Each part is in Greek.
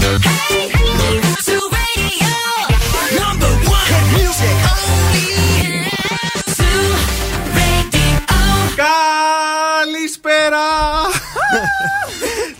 Hey!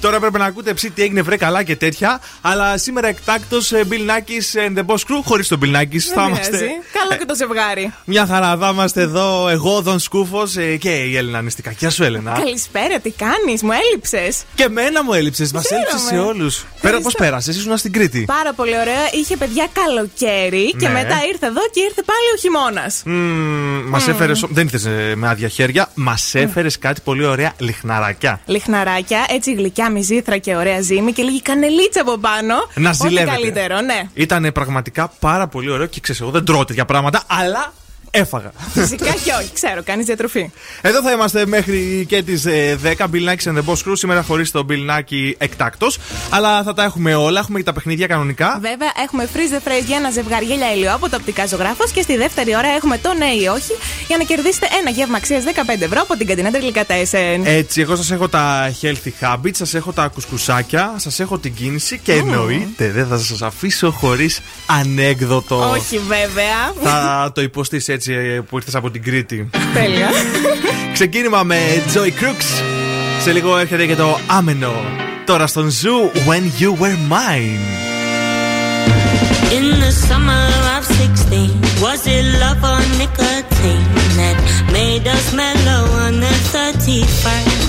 Τώρα έπρεπε να ακούτε ψή τι έγινε βρε καλά και τέτοια. Αλλά σήμερα εκτάκτος ε, Bill Nackis and the Boss Crew. Χωρίς τον Bill Nackis θα είμαστε. Καλό και το ζευγάρι. Μια χαρά θα είμαστε εδώ. Εγώ, Δον Σκούφος ε, και η Έλληνα Νηστικά. Γεια σου, Έλενα. Καλησπέρα, τι κάνεις, μου έλειψες. Και μένα μου έλειψες. Μας έλειψες σε όλους. Πέρα πώς πέρασες, ήσουν στην Κρήτη; Πάρα πολύ ωραία. Είχε παιδιά καλοκαίρι και ναι. μετά ήρθε εδώ και ήρθε πάλι ο χειμώνας. Mm, Μας έφερες. Δεν ήρθες με άδεια χέρια. Μας έφερες κάτι πολύ ωραία λιχναράκια. Λιχναράκια, έτσι γλυκιά μυζήθρα και ωραία ζύμη και λίγη κανελίτσα από πάνω. Να ζηλεύετε. καλύτερο, ναι. Ήταν πραγματικά πάρα πολύ ωραίο και ξέρω, εγώ δεν τρώω τέτοια πράγματα, αλλά Έφαγα. Φυσικά και όχι, ξέρω, κάνεις διατροφή. Εδώ θα είμαστε μέχρι και τις 10. Bill Nike and the Boss Crew. Σήμερα χωρίς τον Bill Nike εκτάκτος. Αλλά θα τα έχουμε όλα. Έχουμε και τα παιχνίδια κανονικά. Βέβαια, έχουμε freeze the phrase για ένα ζευγάρι γέλια ηλιό από το οπτικά ζωγράφος. Και στη δεύτερη ώρα έχουμε το ναι ή όχι για να κερδίσετε ένα γεύμα αξίας 15 ευρώ από την καντινά Τελικατέσεν. Έτσι, εγώ σας έχω τα healthy habits, σας έχω τα κουσκουσάκια, σας έχω την κίνηση και mm. εννοείται δεν θα σας αφήσω χωρίς ανέκδοτο. Όχι, βέβαια. Θα το υποστήσει έτσι ε, που ήρθε από την Κρήτη. Τέλεια. Ξεκίνημα με Joy Crooks. Σε λίγο έρχεται και το άμενο. Τώρα στον Zoo When You Were Mine. In the summer of 16, was it love or nicotine that made us mellow on the 31st?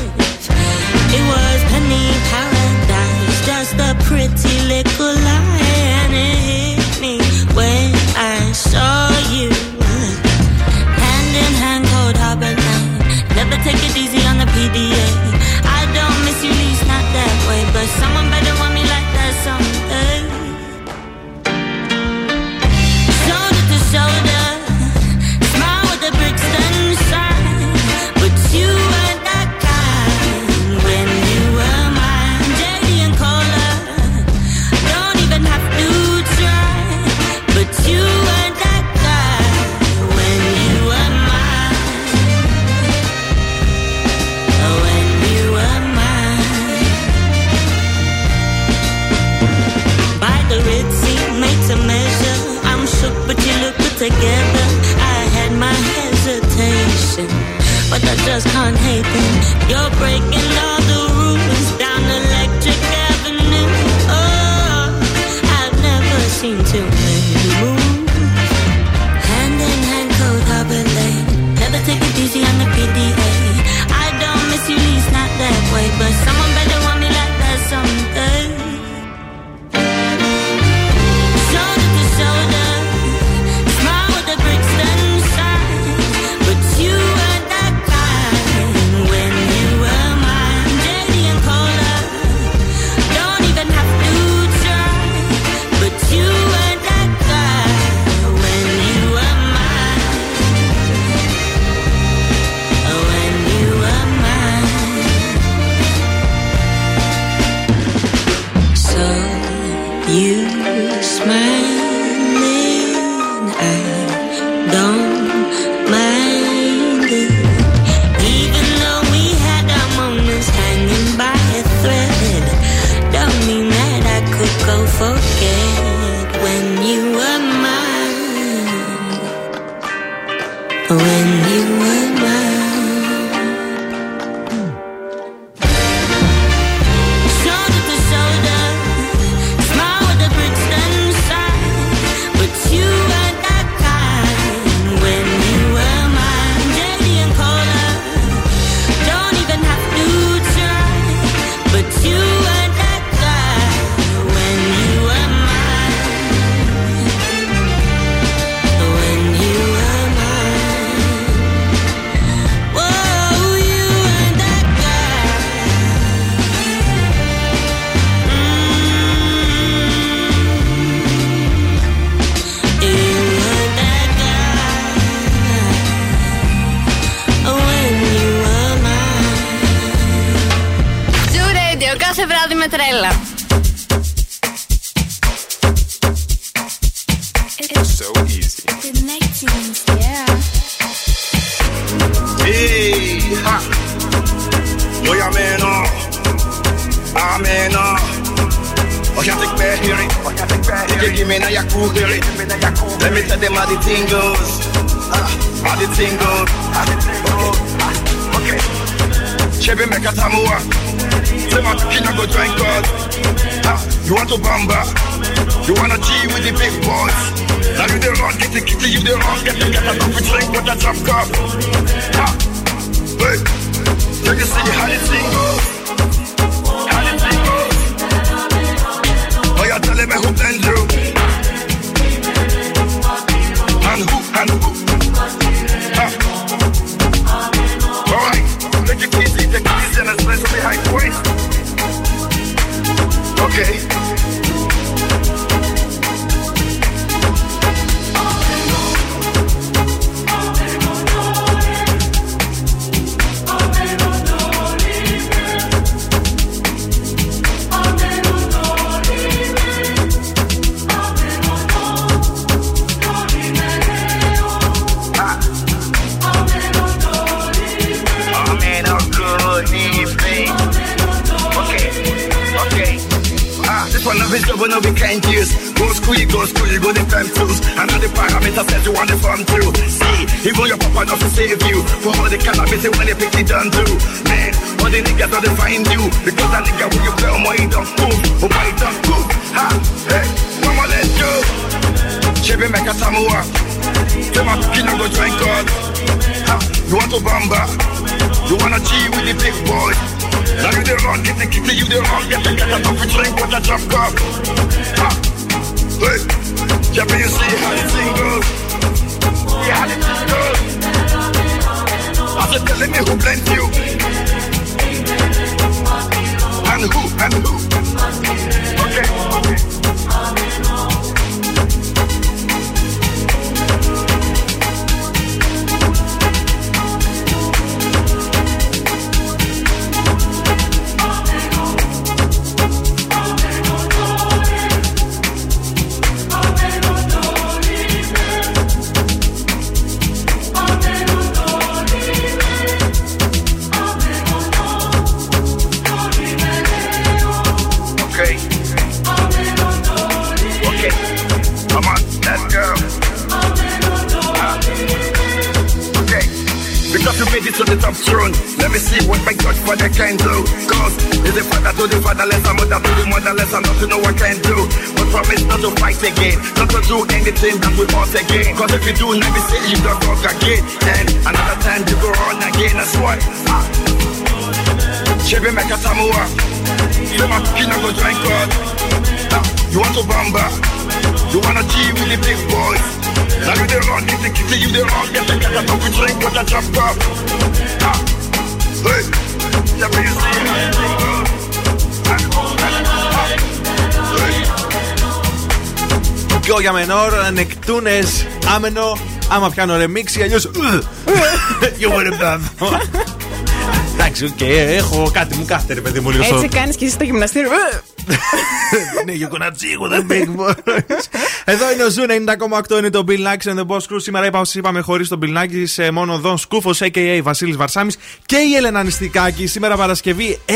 It was penny paradise, just a pretty little lie, and it hit me when I saw you. Someone better but I just can't hate them. You're breaking all the rules down Electric Avenue. Oh, I've never seen plenty anything that we want again. Cause if you do, let me say you don't talk again. Then another time you go on again, that's why. Chebe meka tamua. Say my kina go join God. You want to bamba? You wanna G with the big boys? Now you the wrong, get the kitty, you the wrong, get the get a coffee drink a drop cup. Ah, hey, but you see how hey. Γκο για μενόρ, νεκτούνε, άμενο. Άμα πιάνω ρεμίξη, αλλιώς. You wanna bam. Εντάξει, οκ, έχω κάτι μου κάθεται, ρε παιδί μου, λίγο στο. Έτσι κάνεις και εσύ στο γυμναστήριο. Ναι, you're gonna jiggle the big boys. Εδώ είναι ο Ζου 90,8 είναι το Bill Nackis and the Boss Crew. Σήμερα είπαμε, είπαμε χωρίς τον Bill Nackis σε μόνο Δον Σκούφος, a.k.a. Βασίλης Βαρσάμι και η Έλενα Νηστικάκη. Σήμερα Παρασκευή 11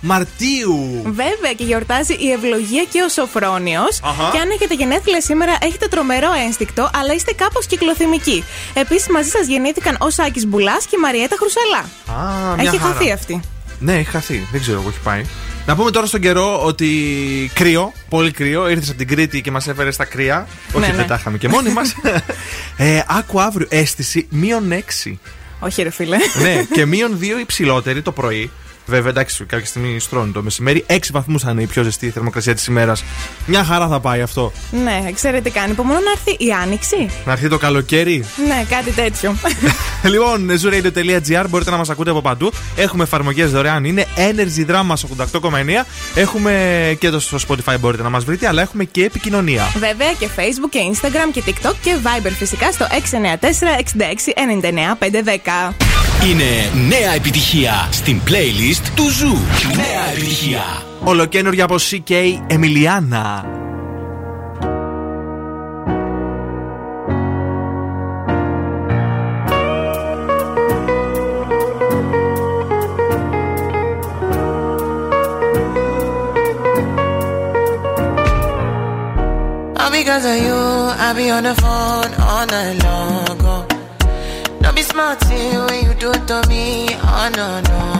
Μαρτίου. Βέβαια και γιορτάζει η ευλογία και ο Σοφρόνιος. Αχα. Και αν έχετε γενέθλια σήμερα, έχετε τρομερό ένστικτο, αλλά είστε κάπως κυκλοθυμικοί. Επίσης, μαζί σας γεννήθηκαν ο Σάκης Μπουλάς και η Μαριέτα Χρυσαλά. Α, μια Έχει χαρά. χαθεί αυτή. Ναι, έχει χαθεί. Δεν ξέρω, εγώ έχει πάει. Να πούμε τώρα στον καιρό ότι κρύο, πολύ κρύο. Ήρθες από την Κρήτη και μας έφερες στα κρύα. Όχι, ναι. δεν τα είχαμε και μόνοι μας. ε, άκου αύριο αίσθηση μείον 6. Όχι, ρε φίλε. ναι, και μείον 2 υψηλότερη το πρωί. Βέβαια, εντάξει, κάποια στιγμή στρώνει το μεσημέρι. 6 βαθμούς θα είναι η πιο ζεστή θερμοκρασία της ημέρας. Μια χαρά θα πάει αυτό. ναι, ξέρετε κάνει. Υπομονώ να έρθει η άνοιξη. Να έρθει το καλοκαίρι. Ναι, κάτι τέτοιο. λοιπόν, zooradio.gr μπορείτε να μας ακούτε από παντού. Έχουμε εφαρμογές δωρεάν. Είναι Energy Drama 88,9. Έχουμε και το στο Spotify μπορείτε να μας βρείτε, αλλά έχουμε και επικοινωνία. Βέβαια και Facebook και Instagram και TikTok και Viber φυσικά στο 694 66 99 510. Είναι νέα επιτυχία στην playlist του Zoo. Νέα επιτυχία. Ολοκαίνουργια από CKay Emiliana. All because of you, I be on the phone all night long. Oh. Don't be smart when you do it to me. Oh no, no, no.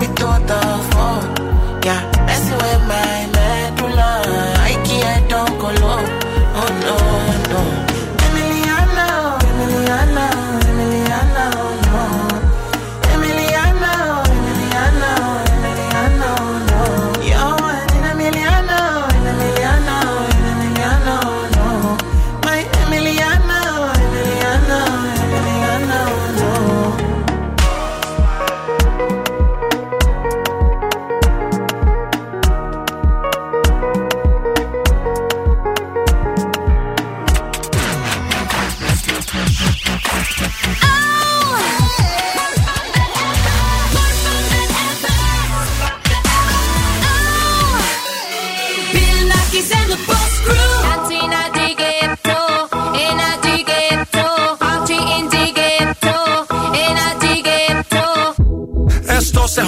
me thought of, oh, yeah, that's the way my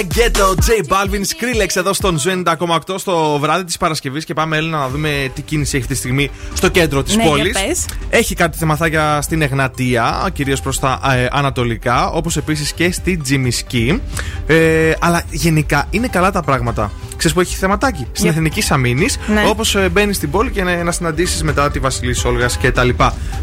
Getto, J Balvin, Skrillex εδώ στον Zoo 90,8 στο βράδυ της Παρασκευής. Και πάμε, Έλενα, να δούμε τι κίνηση έχει αυτή τη στιγμή στο κέντρο της Ναι, πόλης. για πες. Έχει κάτι θεματάκια στην Εγνατία, κυρίως προς τα ε, ανατολικά, όπως επίσης και στη Τσιμισκή. Ε, αλλά γενικά είναι καλά τα πράγματα. Ξέρεις που έχει θεματάκι; Στην Για- Εθνικής Αμύνης, Ναι. όπως μπαίνεις στην πόλη και να, να συναντήσεις μετά τη Βασιλίσσης Όλγας κτλ.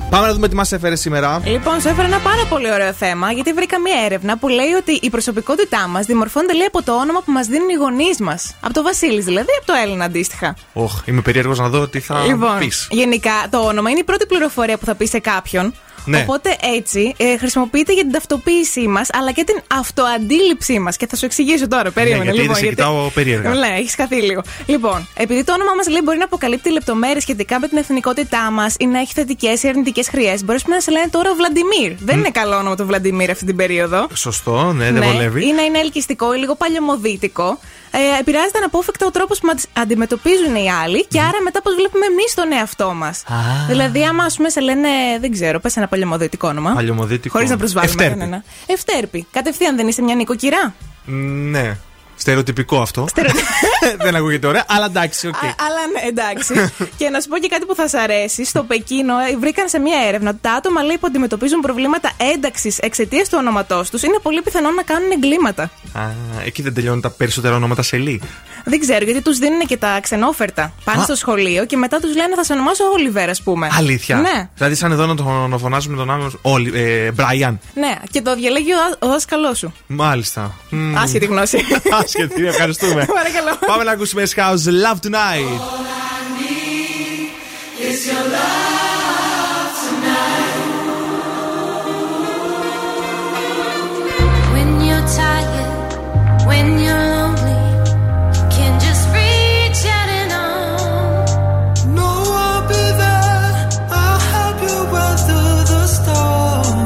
Πάμε να δούμε τι μας έφερε σήμερα. Λοιπόν, σου έφερα ένα πάρα πολύ ωραίο θέμα, γιατί βρήκα μία έρευνα που λέει ότι η προσωπικότητά μας διαμορφώνεται λέει από το όνομα που μας δίνουν οι γονείς μας. Από το Βασίλης δηλαδή, από το Έλενα αντίστοιχα. Οχ, είμαι περίεργος να δω τι θα λοιπόν, πεις. γενικά το όνομα είναι η πρώτη πληροφορία που θα πεις σε κάποιον. Ναι. Οπότε έτσι ε, χρησιμοποιείται για την ταυτοποίησή μας αλλά και την αυτοαντίληψή μας. Και θα σου εξηγήσω τώρα. Περίμενε. γιατί λοιπόν, σε κοιτάω περίεργα. Ναι, έχεις χαθεί λίγο. Λοιπόν, επειδή το όνομά μας λέει μπορεί να αποκαλύπτει λεπτομέρειες σχετικά με την εθνικότητά μας ή να έχει θετικές ή αρνητικές χρειές, μπορεί να σε λένε τώρα Βλαντιμίρ. Δεν είναι καλό όνομα το Βλαντιμίρ αυτή την περίοδο. Σωστό, ναι, δεν βολεύει. Ή να είναι ελκυστικό ή λίγο παλαιομοδίτικο. Ε, επηρεάζεται αναπόφευκτα ο τρόπος που μας αντιμετωπίζουν οι άλλοι και άρα μετά πώς βλέπουμε εμείς τον εαυτό μας. Δηλαδή, άμα ας πούμε σε λένε, δεν ξέρω, πες ένα παλαιομοδίτικο όνομα. Παλαιομοδίτικο. Χωρίς να προσβάλλουμε Ευτέρπη. κανένα. Ευτέρπη. Κατευθείαν δεν είσαι μια νοικοκυρά; Ναι. Στερεοτυπικό αυτό. δεν ακούγεται ωραία, αλλά εντάξει, οκ. Α, αλλά ναι, εντάξει. και να σου πω και κάτι που θα σας αρέσει. Στο Πεκίνο ε, βρήκαν σε μία έρευνα ότι τα άτομα λέει, που αντιμετωπίζουν προβλήματα ένταξης εξαιτίας του ονόματός τους είναι πολύ πιθανό να κάνουν εγκλήματα. Α, εκεί δεν τελειώνουν τα περισσότερα ονόματα σε λί. Δεν ξέρω, γιατί τους δίνουν και τα ξενόφερτα. Πάνε Α. στο σχολείο και μετά τους λένε θα σε ονομάσω Όλιβερ, ας πούμε. Αλήθεια. Ναι. Δηλαδή, σαν εδώ να τον φωνάζουμε τον άλλον. Όλοι. Ε, Μπράιαν. Ναι, και το διαλέγει ο, ο δάσκαλός σου. Μάλιστα. Μμμ. Άσχετη γνώση. Άσχετη, ευχαριστούμε. Παρακαλώ. Πάμε να ακούσουμε House Love Tonight. When you're tired, when you're lonely, you can just reach out and on. No, I'll be there. I'll help you weather the storm.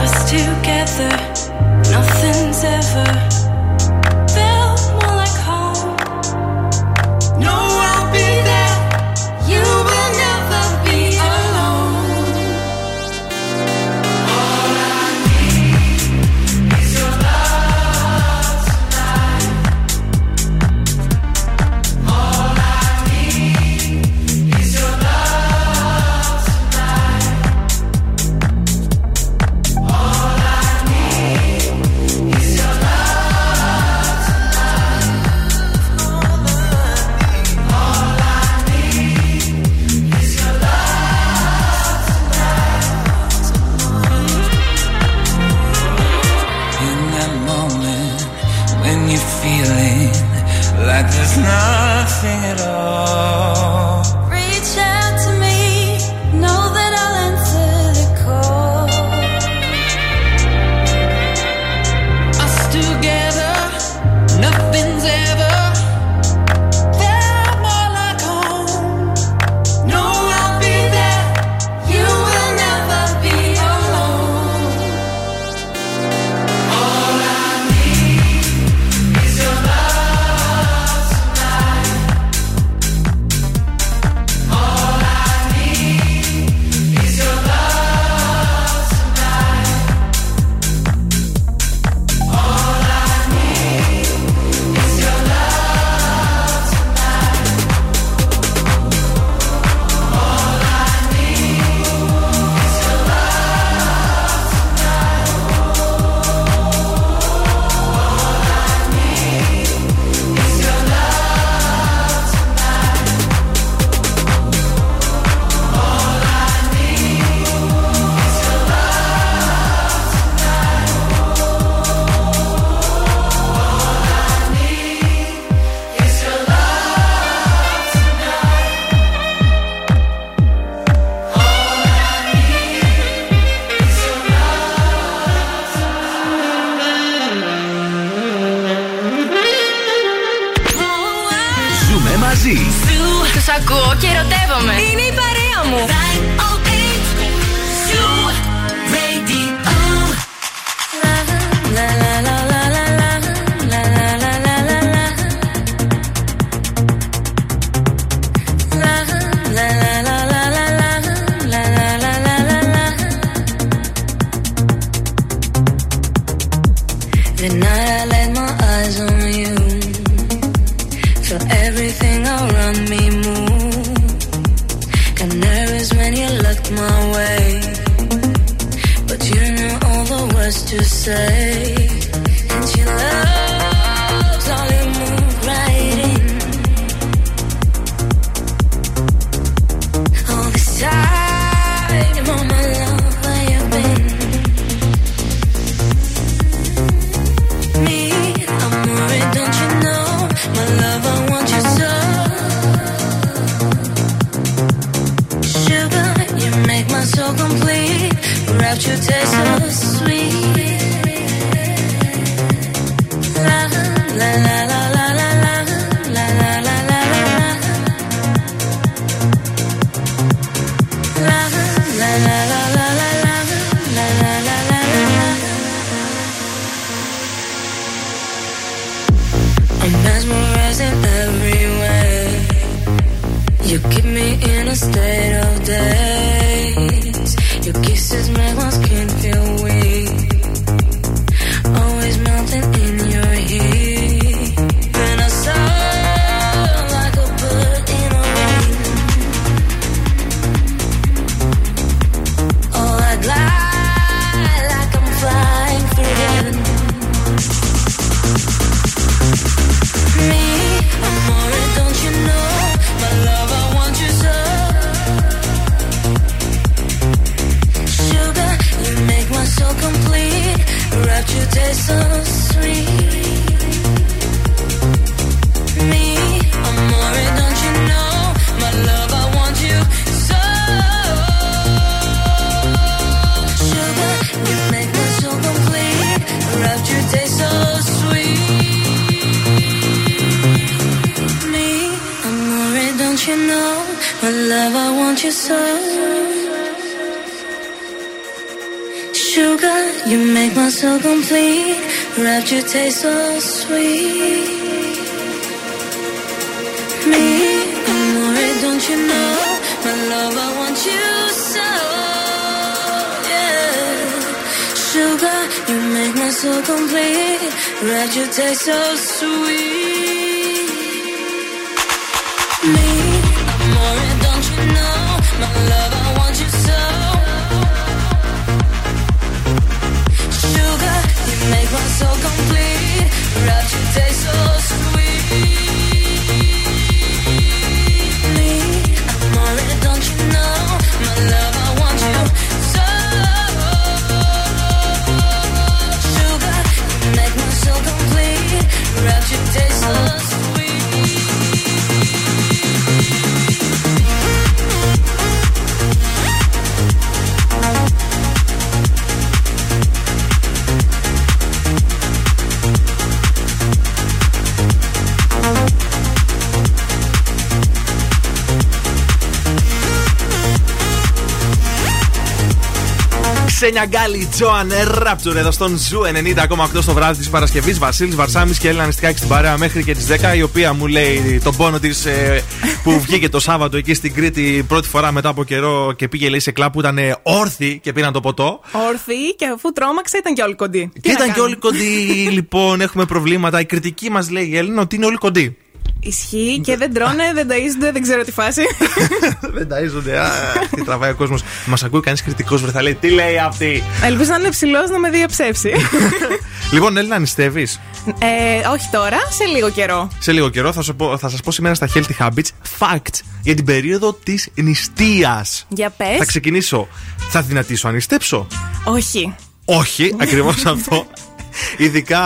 Us together, ever na na Xenia Ghali, Τζοαν Ράπτουρ εδώ στον Zoo 90,8 στο βράδυ της Παρασκευής. Βασίλης Βαρσάμι και Έλενα Νηστικάκη στην παρέα μέχρι και τις 10. Η οποία μου λέει τον πόνο της που βγήκε το Σάββατο εκεί στην Κρήτη πρώτη φορά μετά από καιρό και πήγε λέει σε κλαπ που ήταν όρθιοι και πήραν το ποτό. Όρθιοι και αφού τρόμαξε ήταν και όλοι κοντοί. Και ήταν και όλοι κοντοί, λοιπόν, έχουμε προβλήματα. Οι Κρητικοί μας λέει η Έλενα ότι είναι όλοι κοντοί. Ισχύει και δεν τρώνε, δεν ταΐζονται, δεν ξέρω τι φάση. Δεν ταΐζονται, α, τι τραβάει ο κόσμος. Μας ακούει κανείς κριτικός, βρε θα λέει τι λέει αυτή; Ελπίζω να είναι ψηλό να με διαψεύσει. λοιπόν, Έλληνα, νηστεύεις; ε, όχι τώρα, σε λίγο καιρό. Σε λίγο καιρό θα, σου πω, θα σας πω σήμερα στα Healthy Habits facts για την περίοδο της νηστείας. Για πες. Θα ξεκινήσω. Θα δυνατήσω αν νηστέψω; Όχι. Όχι, ακριβώς αυτό. Ειδικά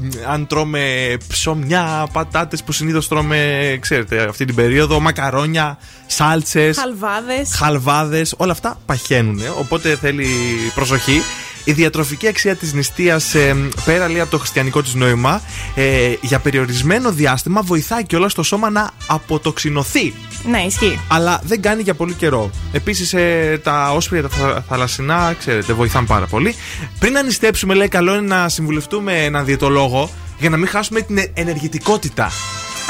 μ, αν τρώμε ψωμιά, πατάτες που συνήθως τρώμε, ξέρετε, αυτή την περίοδο, μακαρόνια, σάλτσες, Χαλβάδες. χαλβάδες, όλα αυτά παχαίνουν. Οπότε θέλει προσοχή. Η διατροφική αξία της νηστείας ε, πέρα λέει από το χριστιανικό της νόημα ε, για περιορισμένο διάστημα βοηθάει κιόλας το σώμα να αποτοξινωθεί Ναι, ισχύει. αλλά δεν κάνει για πολύ καιρό. Επίσης, τα όσπρια, τα θα- θαλασσινά, ξέρετε, βοηθάνε πάρα πολύ. Πριν να νηστέψουμε, λέει, καλό είναι να συμβουλευτούμε έναν διαιτολόγο για να μην χάσουμε την ε- ενεργητικότητα.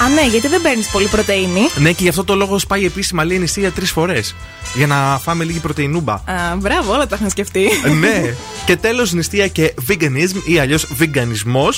Α, ναι, γιατί δεν παίρνεις πολύ πρωτενη. Ναι, και γι' αυτό το λόγο σπάει επίσημα, λέει, νηστεία τρεις φορές. Για να φάμε λίγη πρωτεϊνούμπα. Α, μπράβο, όλα τα έχουν σκεφτεί. ναι. Και τέλος, νηστεία και veganism ή αλλιώς veganisμό.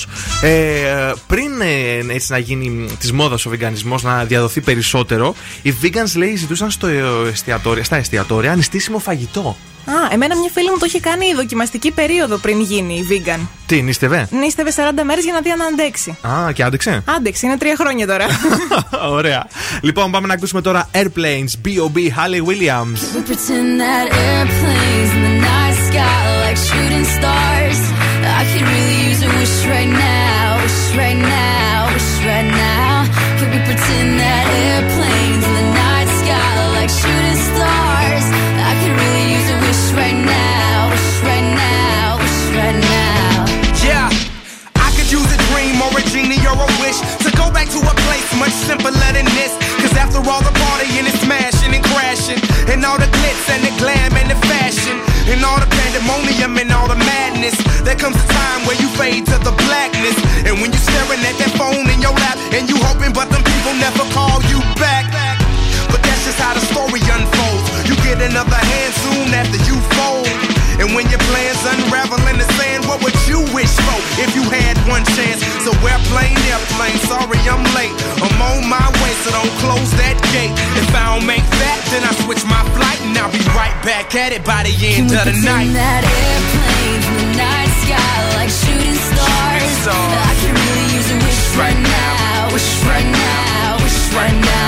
Ε, πριν ε, έτσι να γίνει της μόδας ο veganisμό, να διαδοθεί περισσότερο, οι vegans λέει ζητούσαν στο εστιατόρια, στα εστιατόρια νηστίσιμο φαγητό. Α, εμένα μια φίλη μου το είχε κάνει η δοκιμαστική περίοδο πριν γίνει η vegan. Τι, νήστευε. Νίστευε 40 μέρες για να δει αν αντέξει. Α, και άντεξε; Άντεξε, είναι τρία χρόνια τώρα. Ωραία. Λοιπόν, πάμε να ακούσουμε τώρα Airplanes, B.O.B. Halle Williams. We pretend that airplanes in the night sky are like shooting stars. I could really use a wish right now, wish right now, for letting this. Cause after all the partying and smashing and crashing, and all the glitz and the glam and the fashion, and all the pandemonium and all the madness, there comes a time where you fade to the blackness. And when you're staring at that phone in your lap, and you hoping but them people never call you back. But that's just how the story unfolds. You get another hand soon after you fold. And when your plans unravel in the sand, what would you wish for if you had one chance? So airplane, airplane, sorry I'm late. I'm on my way, so don't close that gate. If I don't make that, then I switch my flight and I'll be right back at it by the end of the night. that airplane from the night sky like shooting stars. I can really use a wish right now, wish right now, wish right now.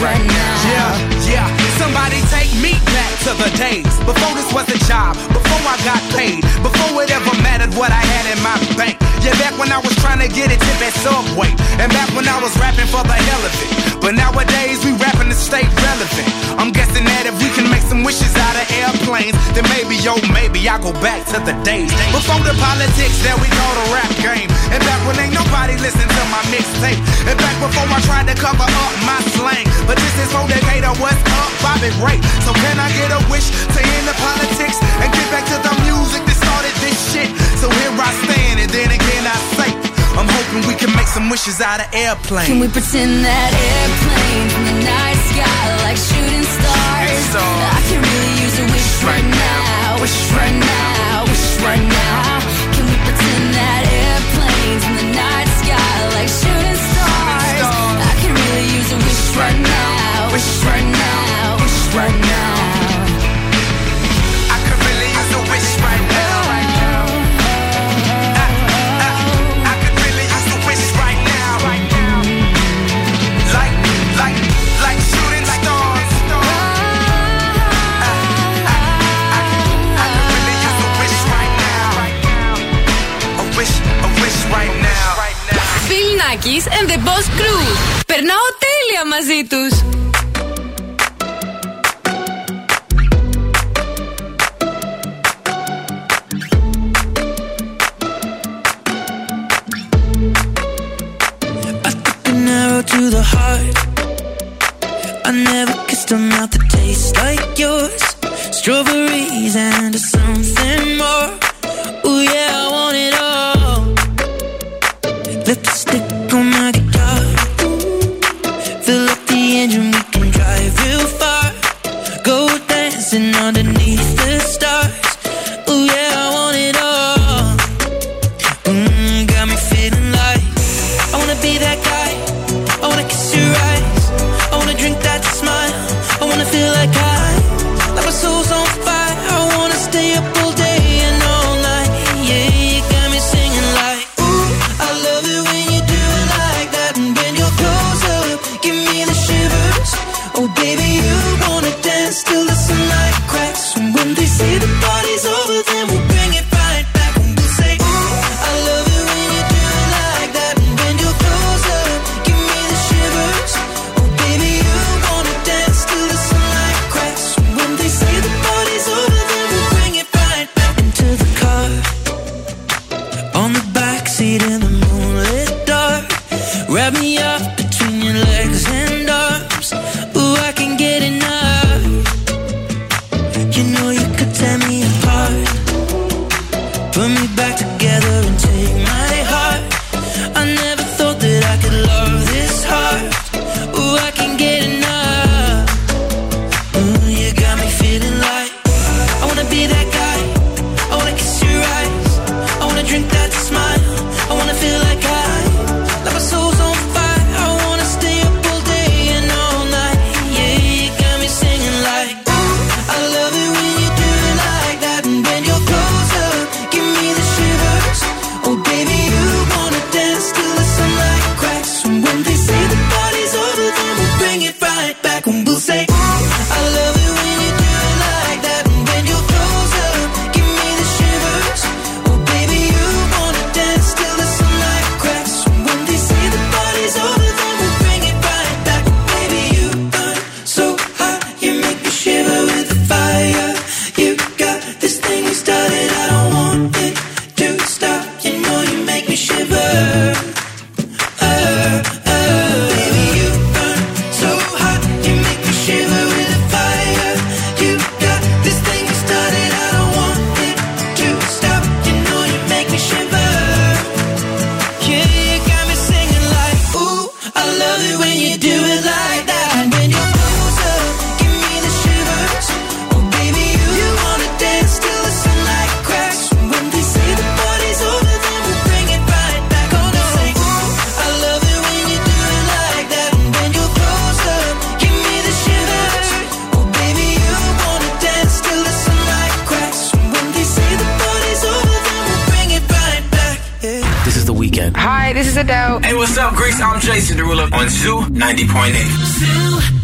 Right now. Yeah, yeah. Somebody take me back to the days before this was a job, before I got paid, before it ever mattered what I had in my bank. Yeah, back when I was trying to get a tip at Subway, and back when I was rapping for the hell of it. But nowadays we rapping to stay relevant. I'm guessing that if we can make some wishes out of airplanes, then maybe, yo, maybe I'll go back to the days before the politics that we call the rap game, and back when ain't nobody listen to my mixtape, and back before I tried to cover up my slang. But this is for Decatur, what's up, Bobby Ray? So can I get a wish to end the politics and get back to the music that started this shit? So here I stand, and then again I say, I'm hoping we can make some wishes out of airplanes. Can we pretend that airplane from the night sky like shooting stars? I can really use a wish right now, wish right now, wish right now. Can we pretend that airplane from the night sky like shooting stars? I can really use a wish right now, wish right now, και the Boss Crew! Περνάω τέλεια μαζί τους. I'm Jason Derulo on Zoo 90.8. Zoo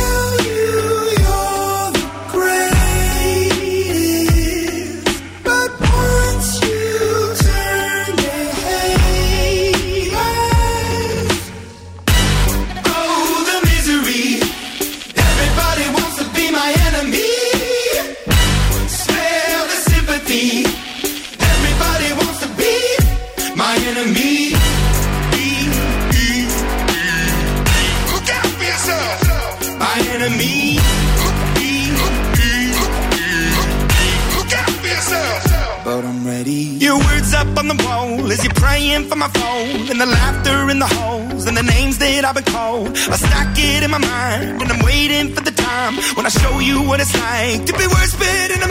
You're for my phone. And the laughter in the holes and the names that I've been called. I stack it in my mind and I'm waiting for the time when I show you what it's like to be worse fit in a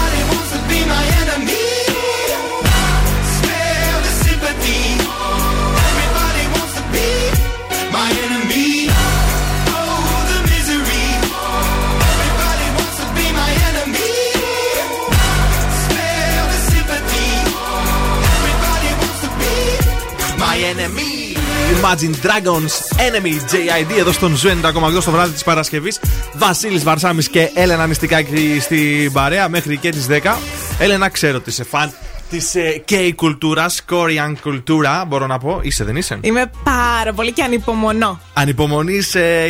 Imagine Dragons Enemy JID εδώ στον Zoo 90,8 στο βράδυ της Παρασκευής. Βασίλης Βαρσάμι και Έλενα Νηστικάκη στην παρέα μέχρι και τις 10. Έλενα, ξέρω ότι είσαι φαν της K κουλτούρα, Korean κουλτούρα, μπορώ να πω. Είσαι, δεν είσαι; Είμαι πάρα πολύ και ανυπομονώ. Ανυπομονεί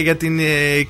για την ε,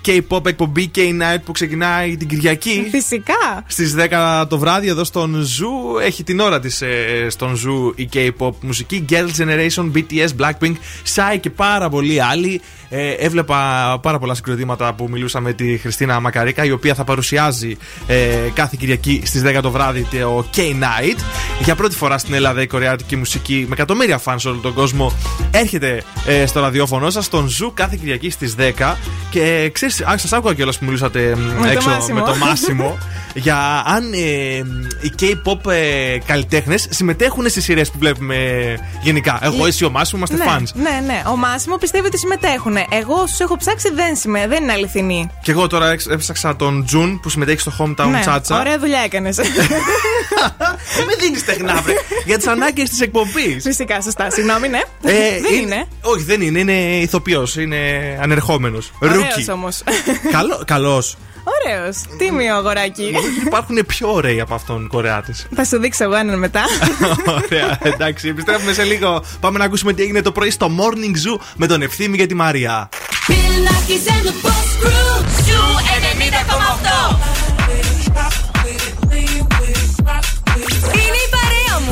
K-pop εκπομπή K-Night που ξεκινάει την Κυριακή. Φυσικά. Στις 10 το βράδυ εδώ στον Zoo έχει την ώρα της στον Zoo η K-pop μουσική. Girls Generation, BTS, Blackpink, Psy και πάρα πολλοί άλλοι. Ε, έβλεπα πάρα πολλά συγκροτήματα που μιλούσα με τη Χριστίνα Μακαρίκα, η οποία θα παρουσιάζει ε, κάθε Κυριακή στις 10 το βράδυ το K-Night. Για πρώτη φορά στην Ελλάδα η κορεάτικη μουσική με εκατομμύρια φαν σε όλο τον κόσμο έρχεται ε, στο ραδιόφωνο σας, στον Zoo κάθε Κυριακή στις 10. Και ξέρεις, σας άκουγα κιόλας που μιλούσατε Με το έξω Μάσιμο. με το Μάσιμο για αν ε, οι K-pop ε, καλλιτέχνες συμμετέχουν στις σειρές που βλέπουμε γενικά. Εγώ, εσύ, ο Μάσιμο είμαστε ναι, fans. ναι, ναι. Ο Μάσιμο πιστεύει ότι συμμετέχουν. Εγώ στου έχω ψάξει δεν, συμμε... δεν είναι αληθινή. Και εγώ τώρα έξ- έψαξα τον Τζουν που συμμετέχει στο Hometown ναι, Chacha. ωραία δουλειά έκανες. Δεν με δίνεις τεχνά, βρε. για τις ανάγκες της εκπομπής. Φυσικά, σωστά. Συγγνώμη, ναι. δεν είναι. Όχι, δεν είναι. Είναι ηθοποιός. Είναι ανερχόμενος. Ρούκι. Ωραίος όμως. Καλό. Καλός. Ωραίος. Τίμιο αγοράκι. Νομίζω ότι υπάρχουν πιο ωραίοι από αυτόν Κορεάτες. Θα σου δείξω εγώ έναν μετά. Ωραία, εντάξει, επιστρέφουμε σε λίγο. Πάμε να ακούσουμε τι έγινε το πρωί στο Morning Zoo με τον Ευθύμη και τη Μαρία. Bill Nakis and the Boss Crew. Zoo 90,8. Είναι η παρέα μου.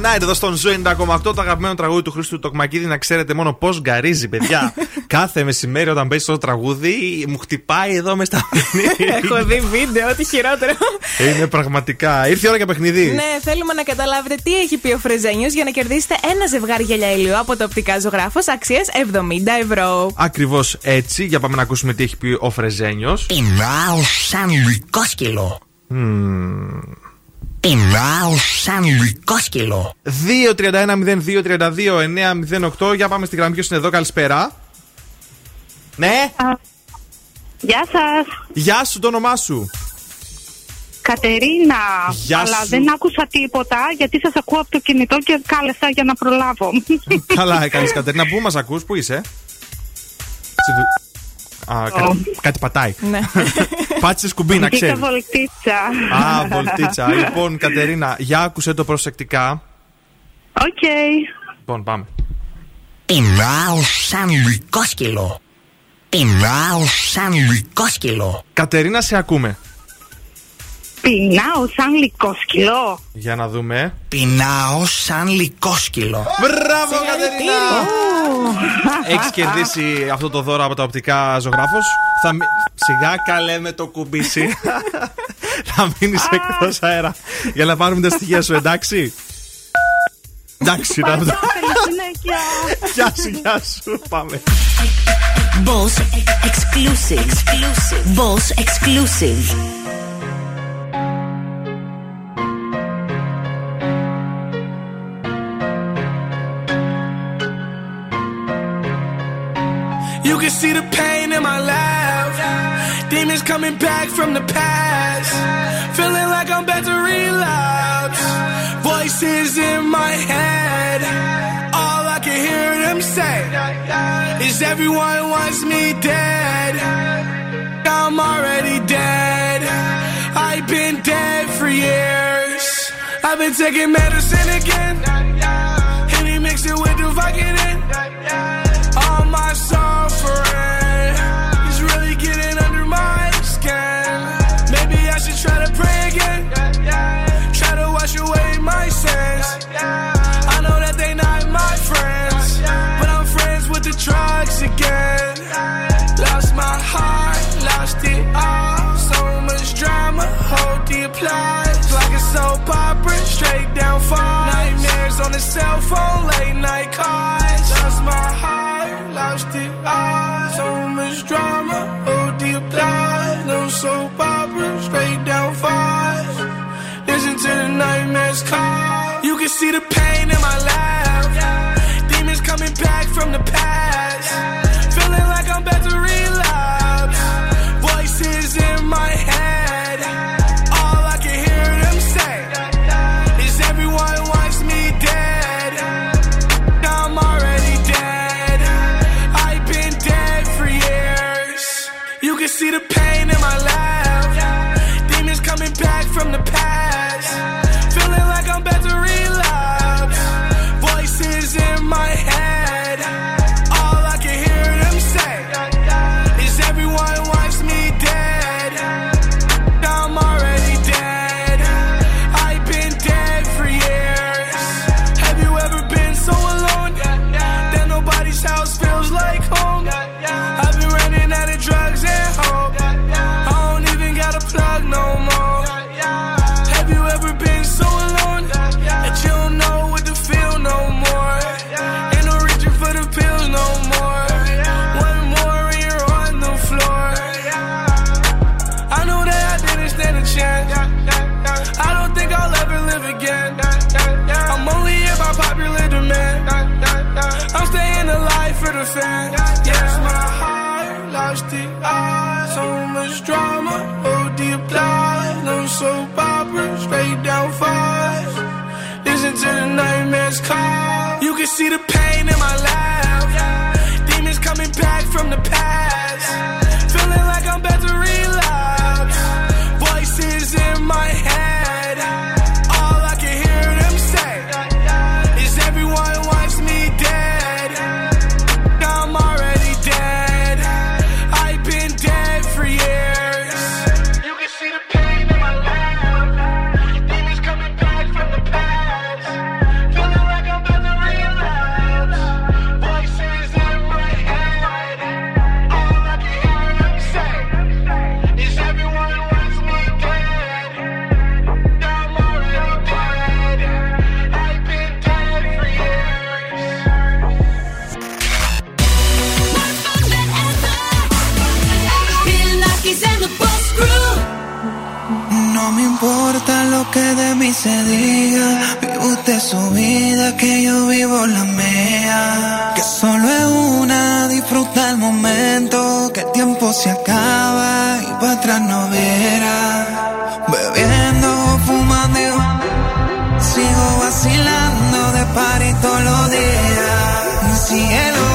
The Night, εδώ στον Zoo 90,8 το αγαπημένο τραγούδι του Χρήστου Τοκμακίδη. Να ξέρετε μόνο πώς γκαρίζει, παιδιά. Κάθε μεσημέρι όταν παίζει το τραγούδι, μου χτυπάει εδώ μες στα Έχω δει βίντεο, ό,τι χειρότερο. Είναι πραγματικά. Ήρθε η ώρα για παιχνίδι. Ναι, θέλουμε να καταλάβετε τι έχει πει ο Φρεζένιο για να κερδίσετε ένα ζευγάρι γυαλιά ηλίου από το οπτικά ζωγράφος αξία 70 ευρώ. Ακριβώς έτσι. Για πάμε να ακούσουμε τι έχει πει ο Φρεζένιο. Πεινάω σαν λικόσκυλο. Πεινάω σαν λικόσκυλο. 2-31-02-32-908. Για πάμε στη γραμμή. Ποιος είναι εδώ, καλησπέρα. Ναι. Γεια σας. Γεια σου, το όνομά σου. Κατερίνα. Γεια Αλλά σου. δεν άκουσα τίποτα γιατί σας ακούω από το κινητό και κάλεσα για να προλάβω. Καλά έκανες, Κατερίνα. Πού μας ακούς, πού είσαι; Στη δου- Α, κα- κάτι πατάει. Ναι. Πάτησε κουμπί, να Βγήκα ξέρεις. βολτίτσα. Α, βολτίτσα. Λοιπόν, Κατερίνα, για άκουσε το προσεκτικά. Οκ. Λοιπόν, πάμε. Πεινάω σαν λυκόσκυλο. Πεινάω σαν λυκόσκυλο. Κατερίνα, σε ακούμε. Πεινάω σαν λυκόσκυλο. Για να δούμε. Πεινάω σαν λυκόσκυλο. Μπράβο, Κατερίνα! Έχεις κερδίσει αυτό το δώρο από τα οπτικά ζωγράφος. Θα... μει- Σιγά καλέ με το κουμπίσι. Θα μείνεις εκτός αέρα. Για να πάρουμε τα στοιχεία σου, εντάξει; Εντάξει, να το. Γεια σου, γεια σου. Πάμε. Boss exclusive. exclusive. Boss exclusive. You can see the pain in my laugh. Demons coming back from the past. Feeling like I'm about to relapse. Voices in my head. All I can hear them say is everyone wants me dead. I'm already dead. I've been dead for years. I've been taking medicine again. Henny mix it with the Vicodin. All my suffering soap opera, straight down fall. Nightmares on the cell phone, late night calls. Lost my heart, lost it all. So much drama, hold the applause. No soap opera, straight down falls. Listen to the nightmares call. You can see the pain in my laugh. Demons coming back from the past. The fans. Yes, my heart lost it all. So much drama, oh, hold the applause. No soap opera, straight down falls. Listen to the nightmares call. You can see the pain in my laugh. Demons coming back from the past. que de mí se diga. Vive usted su vida, que yo vivo la mía. Que solo es una, disfruta el momento. Que el tiempo se acaba y para atrás no verá. Bebiendo, fumando, sigo vacilando de par y todos los días. Mi cielo.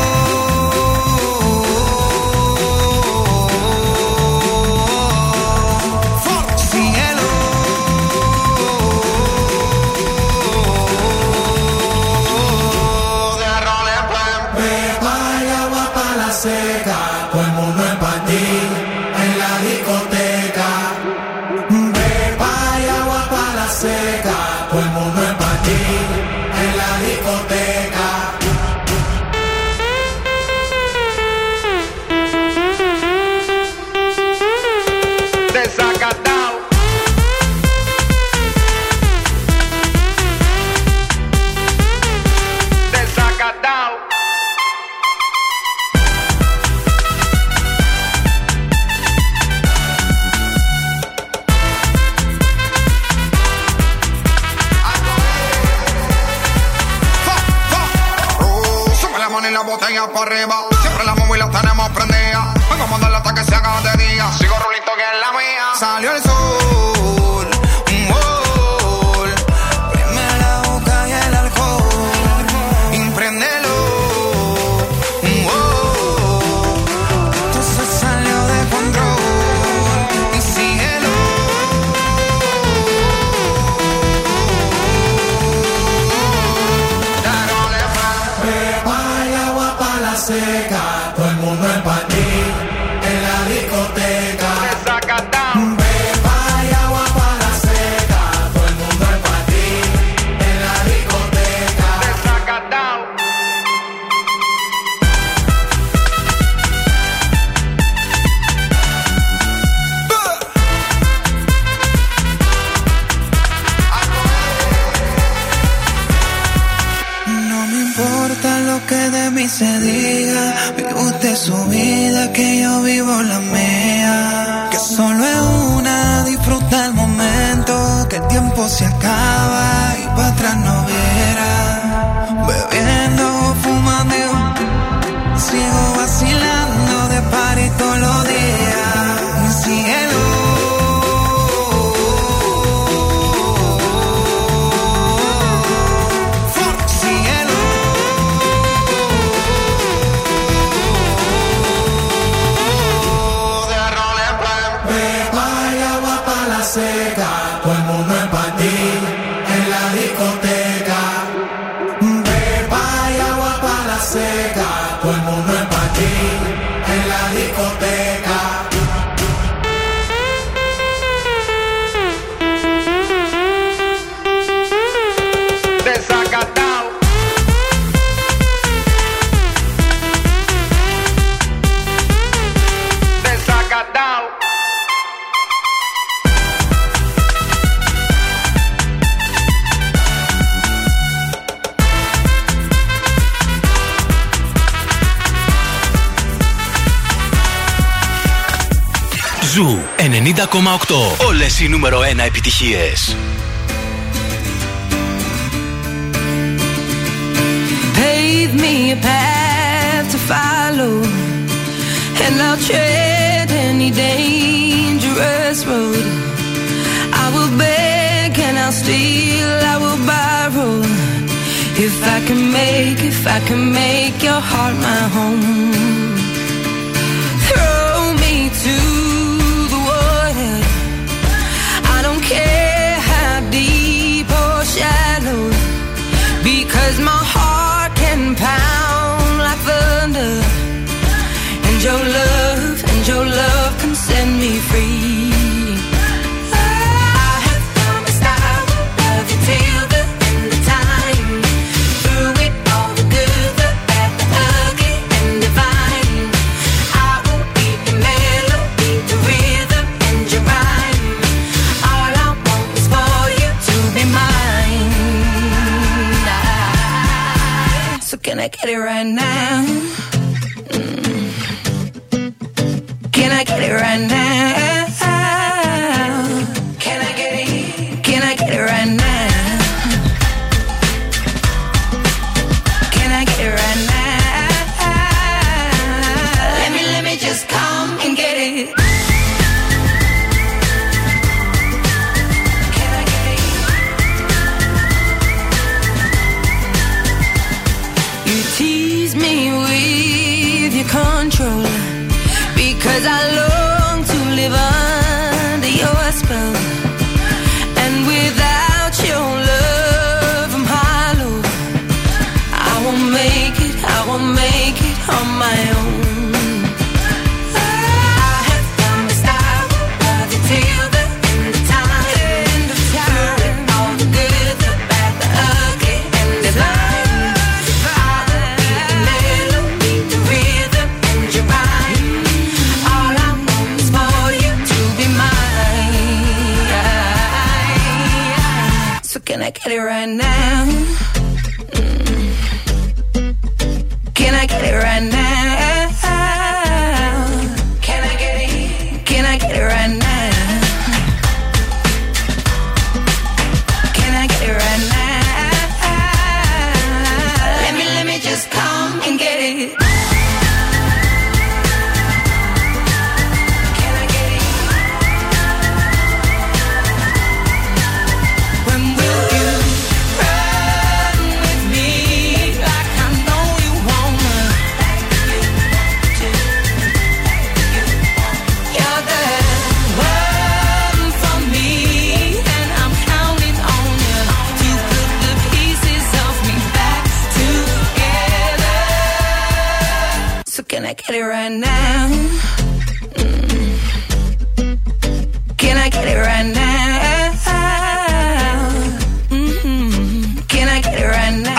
90,8. Όλες οι νούμερο 1 επιτυχίες. Pave me a path to follow And I'll tread any dangerous road I will beg and I'll steal, I will borrow If I can make, if I can make your heart my home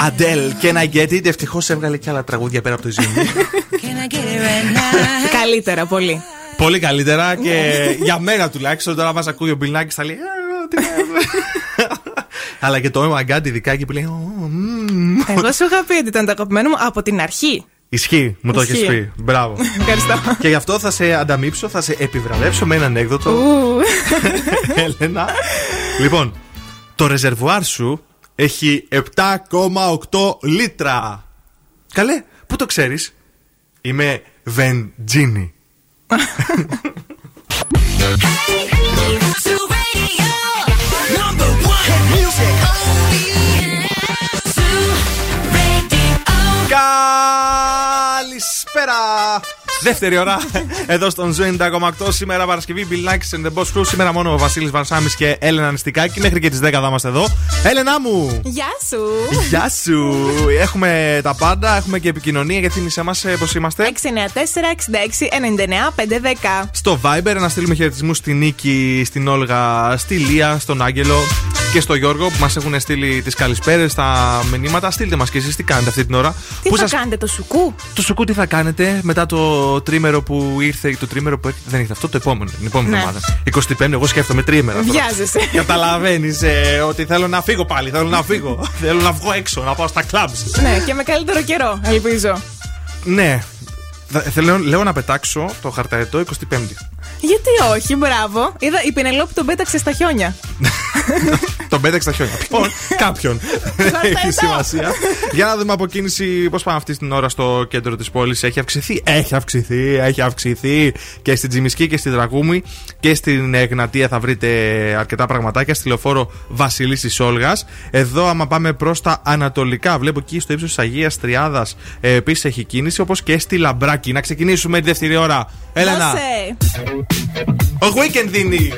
Αντέλ, can I get it. Ευτυχώς έβγαλε και άλλα τραγούδια πέρα από το Zimmy. Can I get it right now? Καλύτερα, πολύ. Πολύ καλύτερα και για μένα τουλάχιστον. Τώρα μα ακούει ο Μπιλνάκη θα λέει. «Α, τι είναι». Αλλά και το Oh my God, ειδικά εκεί που λέει. «Ω, μμμ». Εγώ σου είχα πει ότι ήταν το αγαπημένο μου από την αρχή. Ισχύει, μου το έχεις Ισχύει. πει. Μπράβο. Ευχαριστώ. και γι' αυτό θα σε ανταμείψω, θα σε επιβραβεύσω με ένα ανέκδοτο. Ου. Έλενα. λοιπόν, το ρεζερβουάρ σου έχει 7,8 λίτρα. Καλέ, πού το ξέρεις? Είμαι βεντζίνι. Καλησπέρα! Δεύτερη ώρα εδώ στον Zoo 90,8. Σήμερα Παρασκευή, Bill Nackis and the Boss Crew. Σήμερα μόνο ο Βασίλης Βαρσάμι και Έλενα Νηστικάκη. Μέχρι και τις 10 θα είμαστε εδώ. Έλενα μου! Γεια σου. Γεια σου! Έχουμε τα πάντα, έχουμε και επικοινωνία. Γιατί θυμίσαι μα πώς είμαστε; 694-66-99-510. Στο Viber να στείλουμε χαιρετισμού στη Νίκη, στην Όλγα, στη Λία, στον Άγγελο και στο Γιώργο που μας έχουν στείλει τις καλησπέρες, τα μηνύματα. Στείλτε μας και εσείς τι κάνετε αυτή την ώρα. Τι Πού θα σας- κάνετε, το σουκού; Το σουκού τι θα κάνετε μετά το τρίμερο που ήρθε. Το τρίμερο που έρχεται, δεν ήρθε αυτό, το επόμενο. Την επόμενη Ναι. εβδομάδα. 25, εγώ σκέφτομαι τρίμερα. τώρα. Βιάζεσαι. Καταλαβαίνεις ότι θέλω να φύγω πάλι. Θέλω να φύγω. θέλω να βγω έξω, να πάω στα clubs. ναι, και με καλύτερο καιρό, ελπίζω. Ναι. Θα- Θέλω, λέω να πετάξω το χαρταετό 25η. Γιατί όχι, μπράβο. Είδα η Πινελόπη τον πέταξε στα χιόνια. Τον πέταξε στα χιόνια. Ποιον, κάποιον. Δεν έχει σημασία. Για να δούμε από κίνηση πώς πάμε αυτή την ώρα στο κέντρο της πόλης. Έχει αυξηθεί. Έχει αυξηθεί. Έχει αυξηθεί. Και στην Τζιμισκή και στη Δραγούμη και στην Εγνατία θα βρείτε αρκετά πραγματάκια. Στη λεωφόρο Βασιλής της Όλγας. Εδώ, άμα πάμε προς τα ανατολικά, βλέπω εκεί στο ύψος της Αγίας Τριάδας επίσης έχει κίνηση. Όπως και στη Λαμπράκη. Να ξεκινήσουμε τη δεύτερη ώρα. Έλενα. Δώσε. Ο Weekend δίνει.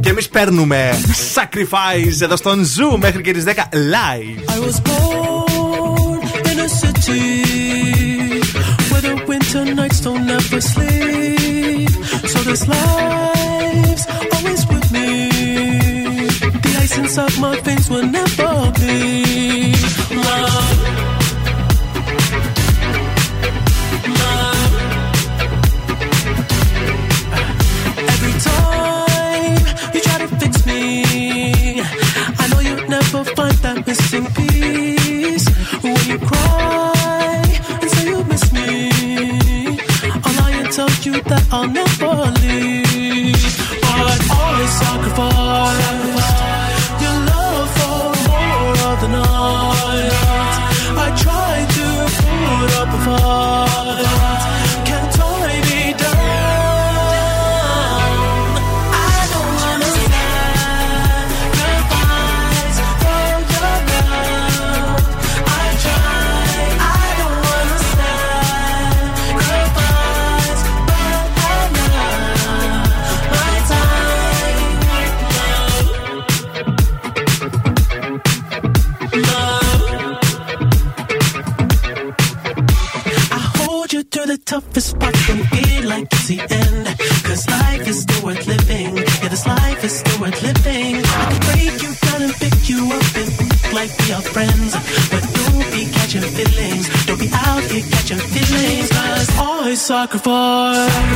Και εμείς παίρνουμε Sacrifice εδώ στον Zoo μέχρι και τις 10 live. I was born in a city where the winter nights don't ever sleep. So this always with me. The ice inside my veins will never bleed. Love. Love. Every time you try to fix me, I know you'll never find that missing piece. When you cry and say you miss me, I'll lie tell you that I'll never leave. But always sacrifice your love for more of the night. I try to put up a fight, the end. Cause life is still worth living. Yeah, this life is still worth living. I can break you down and pick you up and act like we are friends. But don't be catching feelings. Don't be out here catching feelings. Cause I sacrifice your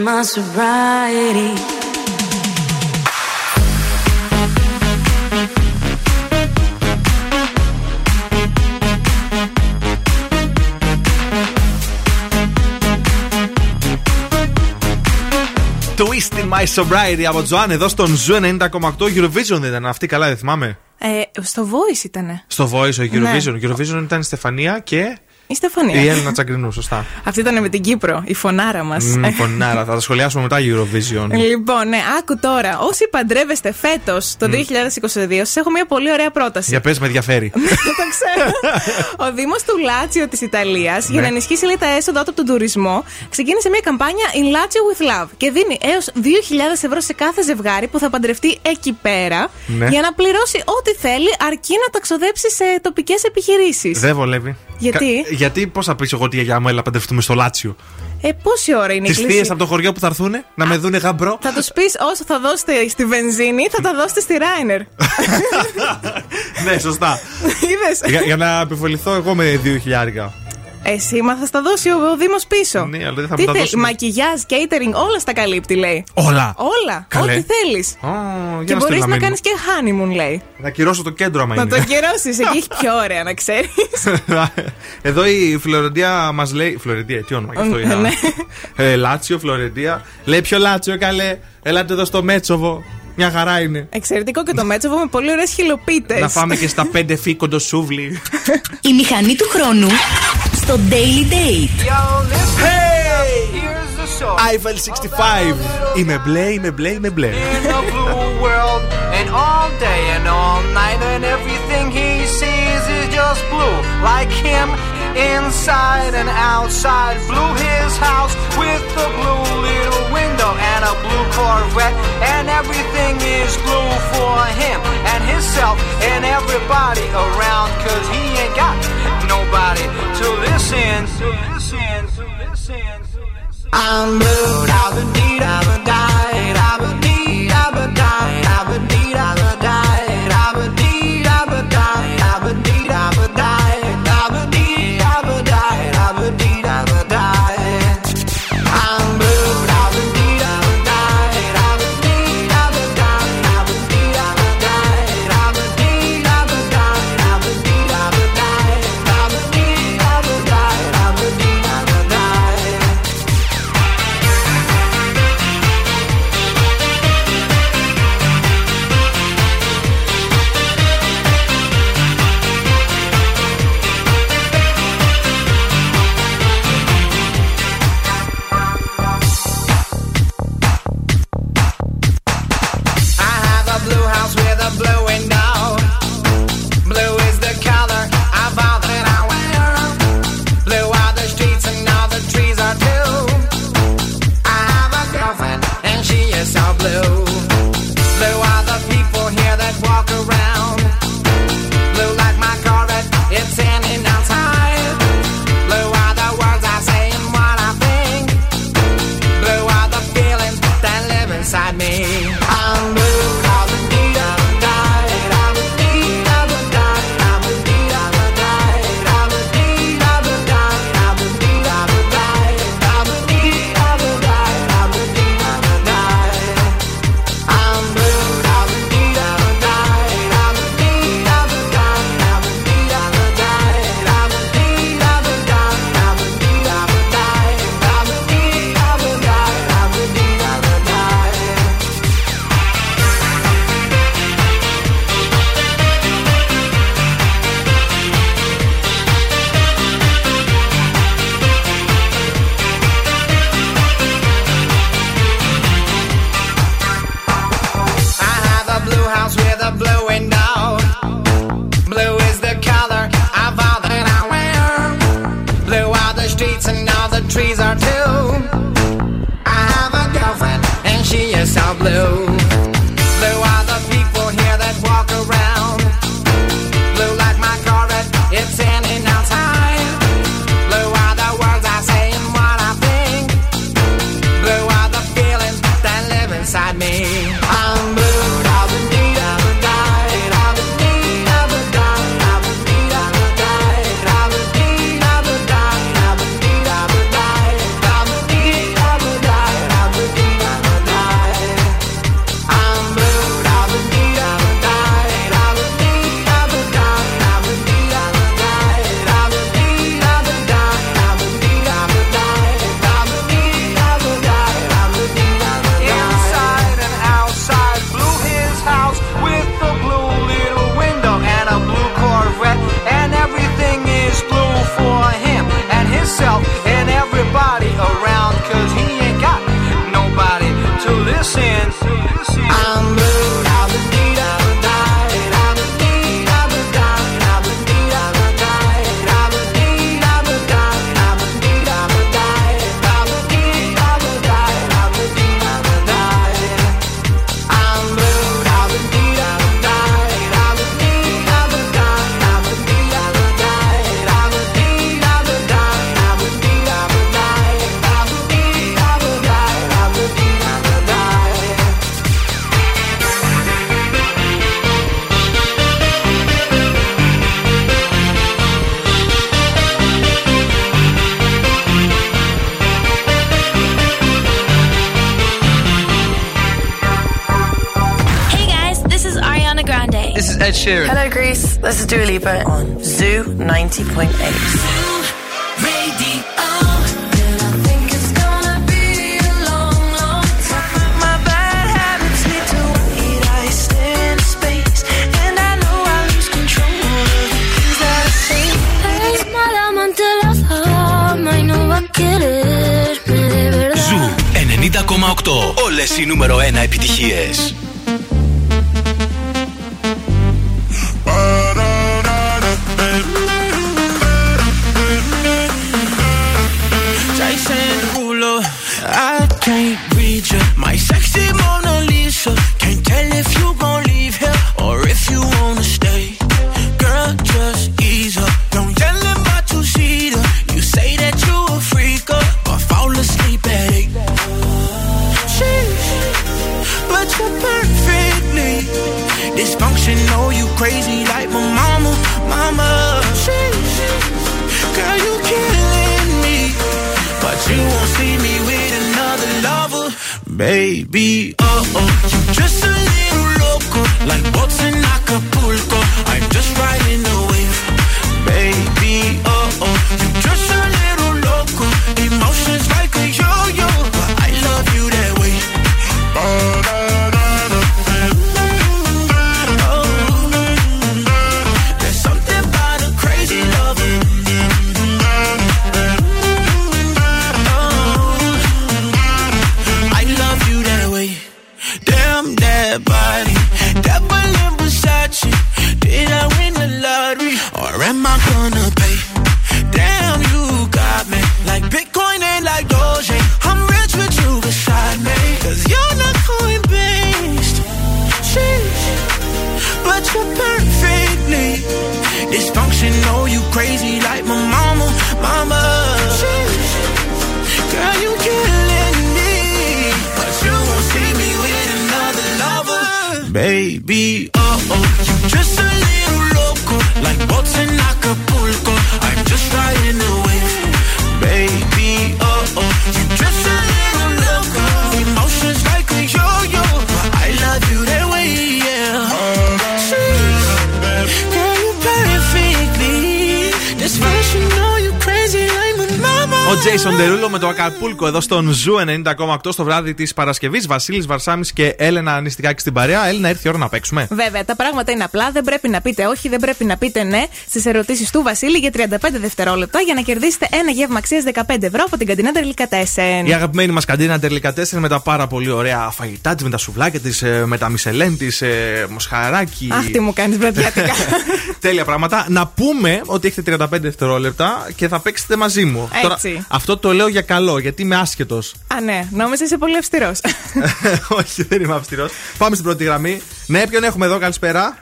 twist in my sobriety. Twist in my sobriety από Τζοάν εδώ στον Zoo 90,8 Eurovision δεν ήταν αυτή, καλά δεν θυμάμαι. Ε, στο Voice ήτανε. Στο Voice ο Ναι. Eurovision. Eurovision ήταν η Στεφανία και Η Στεφανία. η Έλληνα Τσαγκρινού, σωστά. Αυτή ήταν με την Κύπρο, η φωνάρα μας. Μμ, Φωνάρα, θα τα σχολιάσουμε μετά Eurovision. Λοιπόν, ναι, άκου τώρα. Όσοι παντρεύεστε φέτος το 2022, σα έχω μια πολύ ωραία πρόταση. Για πες με ενδιαφέρει. Το ξέρω. Ο Δήμος του Λάτσιο της Ιταλίας, για Ναι. να ενισχύσει λέει, τα έσοδα του από τον τουρισμό, ξεκίνησε μια καμπάνια In Lazio with Love και δίνει έως 2.000 ευρώ σε κάθε ζευγάρι που θα παντρευτεί εκεί πέρα Ναι. για να πληρώσει ό,τι θέλει αρκεί να ταξοδέψει σε τοπικές επιχειρήσεις. Δεν βολεύει. Γιατί; Κα- γιατί πώς θα πεις εγώ τη γιαγιά μου, έλα παντρευτούμε στο Λάτσιο; Ε, πόση ώρα είναι η Τις κλίση; θείες από το χωριό που θα έρθουν να με δούνε γαμπρό; Θα τους πεις όσο θα δώσετε στη βενζίνη, θα τα δώσετε στη Ράινερ. ναι, σωστά. Είδες; για, για να επιβοληθώ εγώ με 2.000. Εσύ, μα θα στα δώσει ο, ο Δήμος πίσω. Ναι, αλλά δεν θα Τι μου τα θέλει, δώσουν. μακιγιάζ, catering, όλα στα καλύπτει, λέει. Όλα. Όλα. Καλέ. Ό,τι θέλεις. Ω, για Και να μπορείς στείλω να μήνυμα. κάνεις και honeymoon, λέει. Να κυρώσω το κέντρο άμα Να είναι. το κυρώσει, εκεί έχει πιο ωραία, να ξέρεις. Εδώ η Φλωρεντία μας λέει. Φλωρεντία, τι όνομα γι' αυτό Ναι. είναι. Ε, Λάτσιο, Φλωρεντία. Λέει ποιο Λάτσιο, καλέ. Ελάτε εδώ στο Μέτσοβο. Μια χαρά είναι. Εξαιρετικό και το μέτσοβο με πολύ ωραίες χιλοπίτες. Να φάμε και στα πέντε φίκοντο σούβλι. Η μηχανή του χρόνου στο Daily Date. Eiffel 65. Είμαι μπλε, είμαι μπλε, είμαι μπλε. in a blue world and all day and all night and everything he sees is just blue like him inside and outside. Blue his house with a blue little window and a blue corvette. And everything is blue for him and himself and everybody around. Cause he ain't got nobody to listen to listen to listen I'm blue, I've been Sheeran. Hello, Greece. This is Dua Lipa on Zoo 90.8. Zoo 90,8. Όλες οι νούμερο 1 επιτυχίες. Εδώ στον Zoo 90,8 το βράδυ της Παρασκευής. Βασίλης Βαρσάμι και Έλενα Νηστικάκη στην παρέα. Έλενα, ήρθε η ώρα να παίξουμε. Βέβαια, τα πράγματα είναι απλά. Δεν πρέπει να πείτε όχι, δεν πρέπει να πείτε ναι στις ερωτήσεις του Βασίλη για 35 δευτερόλεπτα για να κερδίσετε ένα γεύμα αξίας 15 ευρώ από την καντίνα Derlicatessen. Η αγαπημένη μας καντίνα Derlicatessen με τα πάρα πολύ ωραία φαγητά της, με τα σουβλάκια της, ε, με τα μισελέν της, ε, μοσχαράκι. Αχ, τι μου κάνεις βραδιάτικα. Τέλεια πράγματα. Να πούμε ότι έχετε 35 δευτερόλεπτα και θα παίξετε μαζί μου. Έτσι. Τώρα, αυτό το λέω για καλό, γιατί είμαι άσχετος. Α, ναι, νόμιζα είσαι πολύ αυστηρός. Όχι, δεν είμαι αυστηρός. Πάμε στην πρώτη γραμμή. Ναι, ποιον έχουμε εδώ, καλησπέρα.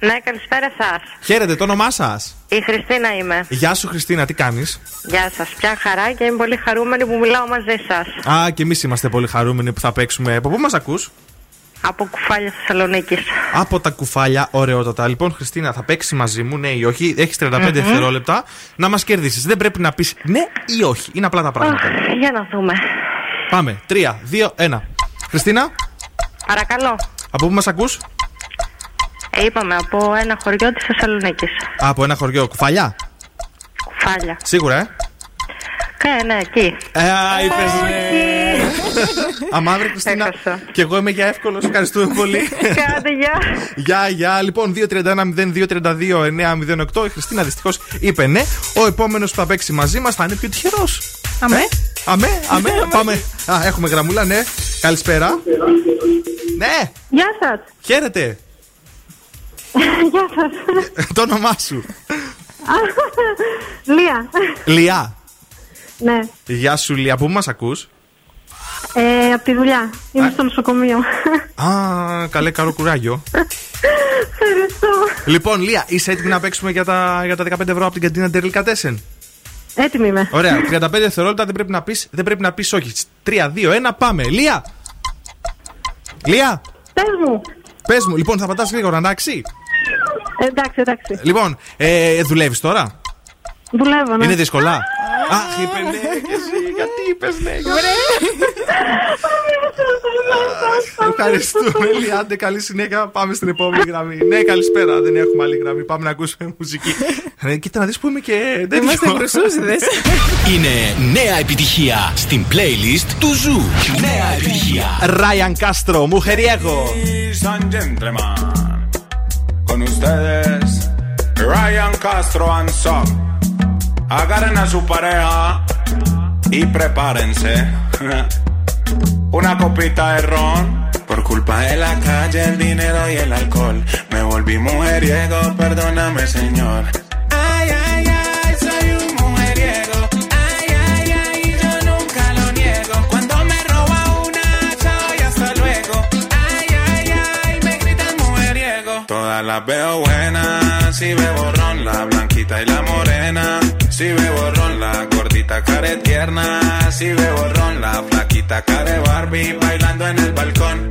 Ναι, καλησπέρα σας. Χαίρετε, το όνομά σας; Η Χριστίνα είμαι. Γεια σου, Χριστίνα, τι κάνεις; Γεια σας. Ποια χαρά και είμαι πολύ χαρούμενη που μιλάω μαζί σας. Α, και εμείς είμαστε πολύ χαρούμενοι που θα παίξουμε. Από πού μας ακούς, Από κουφάλια Θεσσαλονίκης. Από τα κουφάλια, ωραιότατα. Λοιπόν, Χριστίνα, θα παίξεις μαζί μου, ναι ή όχι. Έχεις 35 Μμμ. δευτερόλεπτα να μας κερδίσεις. Δεν πρέπει να πεις ναι ή όχι. Είναι απλά τα πράγματα. Για να δούμε. Πάμε. 3, 2, 1. Χριστίνα, Παρακαλώ. από πού μας ακούς, Ε, είπαμε από ένα χωριό της Θεσσαλονίκης. Από ένα χωριό, κουφαλιά. Κουφάλια. Σίγουρα, ε. Ε, ναι, εκεί. Ε, είπες ναι. Αμάδρε, Χριστίνα. Και εγώ είμαι για εύκολο. Ευχαριστούμε πολύ. Κάντε, γεια. Γεια, γεια. Λοιπόν, 2-31-02-32-908. Η Χριστίνα δυστυχώς είπε ναι. Ο επόμενος που θα παίξει μαζί μας θα είναι πιο τυχερός. Αμέ. Αμέ, αμέ. Πάμε. Α, έχουμε γραμμούλα, ναι. Καλησπέρα. Ναι, Γεια σας. χαίρετε. Γεια σας. Το όνομά σου. Λία. Λιά. Ναι. Γεια σου, Λιά. Πού μας ακούς; Ε, από τη δουλειά. Είμαι στο νοσοκομείο. Α, καλέ, καρό κουράγιο. Ευχαριστώ. Λοιπόν, Λία, είσαι έτοιμη να παίξουμε για τα, για τα 15 ευρώ από την καντίνα Ντερλικά Τέσεν. Έτοιμη είμαι. Ωραία, 35 δευτερόλεπτα δεν πρέπει να πεις δεν πρέπει να πεις όχι. 3, 2, 1, πάμε. Λία! Λία! Πες μου. Πες μου, λοιπόν, θα πατάς γρήγορα, εντάξει; Εντάξει, εντάξει. Λοιπόν, ε, δουλεύεις τώρα; Δουλεύω, ναι. Είναι δύσκολα; Αχ, είπε ναι, και εσύ. Γιατί είπες ναι, Ευχαριστούμε, Λία. Άντε, καλή συνέχεια. Πάμε στην επόμενη γραμμή. Ναι, καλησπέρα. Δεν έχουμε άλλη γραμμή. Πάμε να ακούσουμε μουσική. Ε, Κοίτα να δεις που είμαι και. Δεν Είμαστε γρουσούζηδες. Είναι νέα επιτυχία στην playlist του Zoo. Νέα επιτυχία. Ryan Castro, mujeriego. Ladies and gentlemen, con ustedes, Ryan Castro and Son. Agarren a su pareja y prepárense. Una copita de ron. Por culpa de la calle, el dinero y el alcohol. Me volví mujeriego, perdóname, señor. Ay, ay, ay, soy un mujeriego. Ay, ay, ay, yo nunca lo niego. Cuando me roba una, chao y hasta luego. Ay, ay, ay, me gritan mujeriego. Todas las veo buenas, si veo borrón, la blanquita y la morena. Si veo borrón, la gordita care tierna. Si veo borrón, la flaquita care Barbie bailando en el balcón.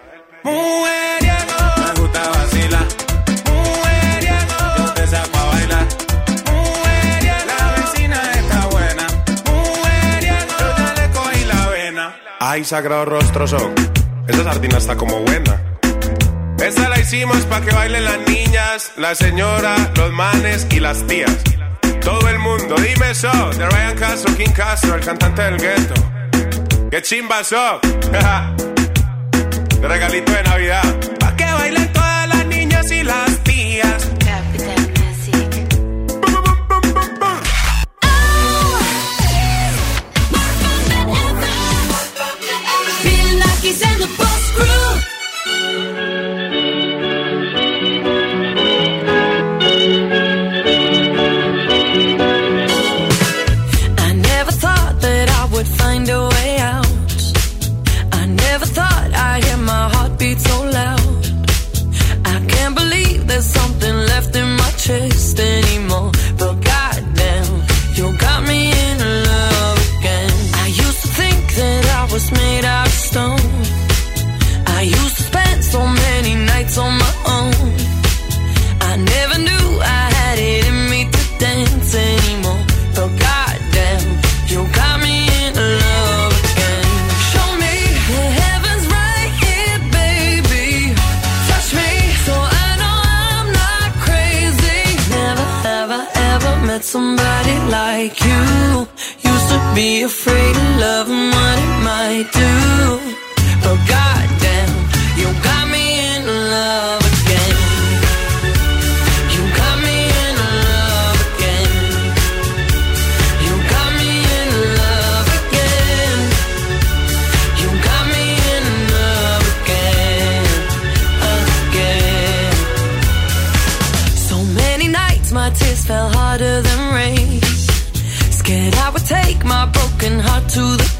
Mujeriego, me gusta vacilar. Mujeriego, yo te saco a bailar. Mujeriego, la vecina está buena. Mujeriego, yo ya le cogí la vena. Ay, sagrado rostro son. Esa sardina está como buena. Esta la hicimos pa' que bailen las niñas, la señora, los manes y las tías. Todo el mundo, dime so, de Ryan Castro, King Castro, el cantante del gueto. ¡Qué chimba so! regalito de Navidad.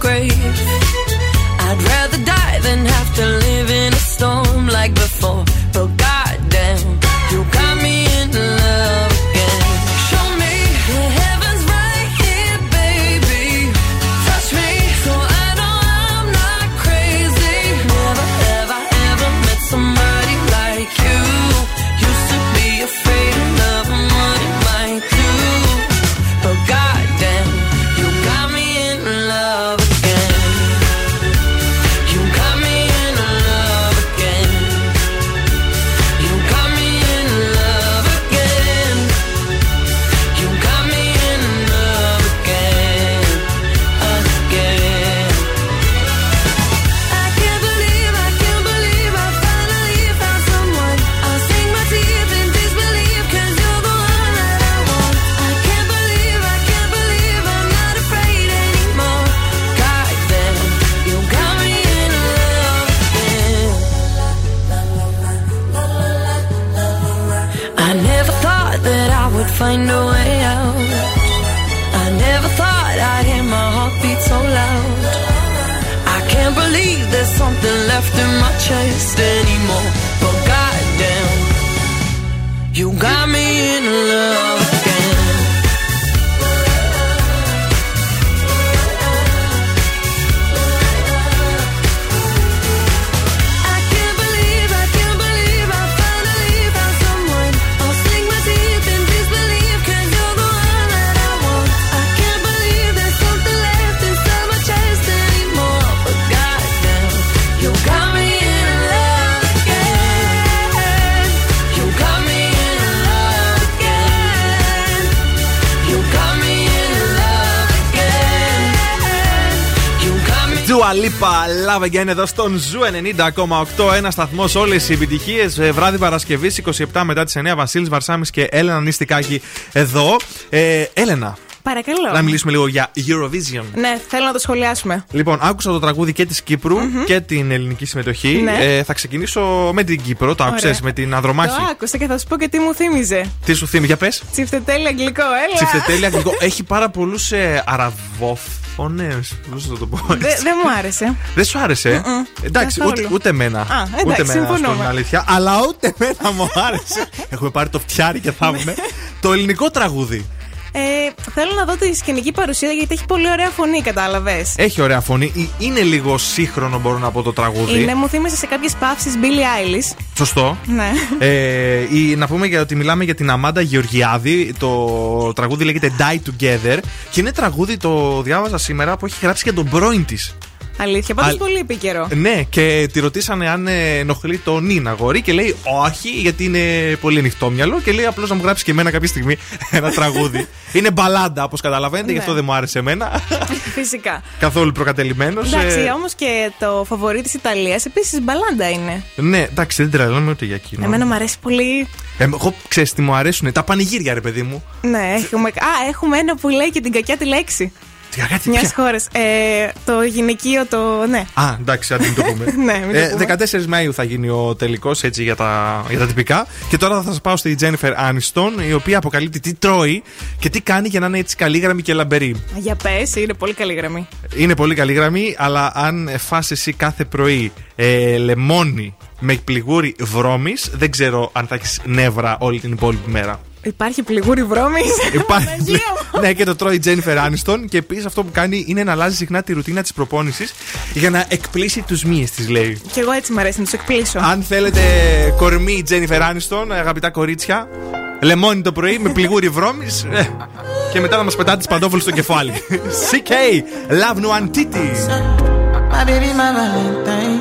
Grave. Lipa, Love Again εδώ στον Zoo 90,8. Ένας σταθμός, όλες οι επιτυχίες. Βράδυ Παρασκευής 27 μετά τις 9. Βασίλης Βαρσάμι και Έλενα Νηστικάκη εδώ. Ε, Έλενα, Παρακαλώ. να μιλήσουμε λίγο για Eurovision. Ναι, θέλω να το σχολιάσουμε. Λοιπόν, άκουσα το τραγούδι και της Κύπρου και την ελληνική συμμετοχή. Ναι. Ε, θα ξεκινήσω με την Κύπρο. Το άκουσες Ωραία. με την Ανδρομάχη. Το άκουσα και θα σου πω και τι μου θύμιζε. Τι σου θύμισε, για πες. Τσιφτετέλι αγγλικό, έλα. Τσιφτετέλι αγγλικό. Έχει πάρα πολλούς ε, αραβόφωνες. Πώς θα το πω. Δε- έτσι. Δεν μου άρεσε. Δεν σου άρεσε; Mm-mm. Εντάξει, Καθόλου. ούτε, ούτε εμένα. Α, εντάξει, ούτε εμένα, να σου πω συμφωνούμε. την αλήθεια. Αλλά ούτε εμένα μου άρεσε. Έχουμε πάρει το φτιάρι και θα έχουμε. το ελληνικό τραγούδι. Ε, θέλω να δω τη σκηνική παρουσία γιατί έχει πολύ ωραία φωνή, κατάλαβες. Έχει ωραία φωνή. Ε, Είναι λίγο σύγχρονο, μπορώ να πω το τραγούδι. Είναι, μου θύμισε σε κάποιες παύσεις Billie Eilish. Σωστό. Ναι. Ε, η- να πούμε για ότι μιλάμε για την Αμάντα Γεωργιάδη. Το τραγούδι λέγεται Die Together. Και είναι τραγούδι, το διάβαζα σήμερα, που έχει γράψει για τον πρώην της. Αλήθεια, πάντως Αλ- πολύ επίκαιρο. Ναι, και τη ρωτήσανε αν ε, ενοχλεί το νυν αγόρι και λέει όχι, γιατί είναι πολύ ανοιχτόμυαλο και λέει απλώς να μου γράψει και εμένα κάποια στιγμή ένα τραγούδι. είναι μπαλάντα, όπως καταλαβαίνετε, γι' Ναι. αυτό δεν μου άρεσε εμένα. Φυσικά. Καθόλου προκατελημένος. Εντάξει, όμως και το φαβορή της Ιταλίας επίσης μπαλάντα είναι. ναι, εντάξει, δεν τρελαίνομαι ούτε για εκείνο. Εμένα μου αρέσει πολύ. Ε, εγώ ξέρεις τι μου αρέσουν, τα πανηγύρια, ρε παιδί μου. Ναι, έχουμε. Α, έχουμε ένα που λέει και την κακιά τη λέξη. Τι κάτι Μιας πια. χώρας. Ε, το γυναικείο, το. Ναι. Α, εντάξει, αν μην το πούμε. Ναι, μην το Ε, πούμε. 14 Μαου θα γίνει ο τελικός έτσι για τα, για τα τυπικά. Και τώρα θα σας πάω στη Jennifer Aniston, η οποία αποκαλύπτει τι τρώει και τι κάνει για να είναι έτσι καλή και λαμπερή. Για πες, είναι πολύ καλή γραμμή. Είναι πολύ καλή γραμμή, αλλά αν φας εσύ κάθε πρωί ε, λεμόνι με πληγούρι βρώμης, δεν ξέρω αν θα έχεις νεύρα όλη την υπόλοιπη μέρα. Υπάρχει πληγούρι βρώμης. Υπάρχει. ναι, και το τρώει η Jennifer Aniston. Και επίσης αυτό που κάνει είναι να αλλάζει συχνά τη ρουτίνα της προπόνησης για να εκπλήσει τους μύες της, λέει. Κι εγώ έτσι μου αρέσει να τους εκπλήσω. Αν θέλετε κορμί Jennifer Aniston, αγαπητά κορίτσια, λεμόνι το πρωί με πληγούρι βρώμης. και μετά να μας πετάτε τις παντόφλε στο κεφάλι. CK, Love No Antiti. My baby, my Valentine.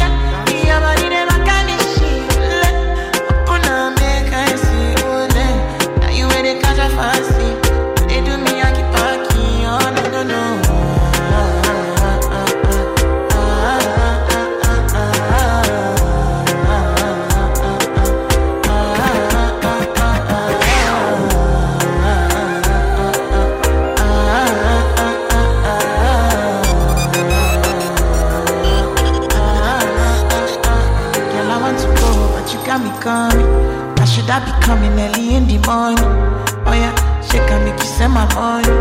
coming early in the morning? Oh yeah, shake and make you send my money.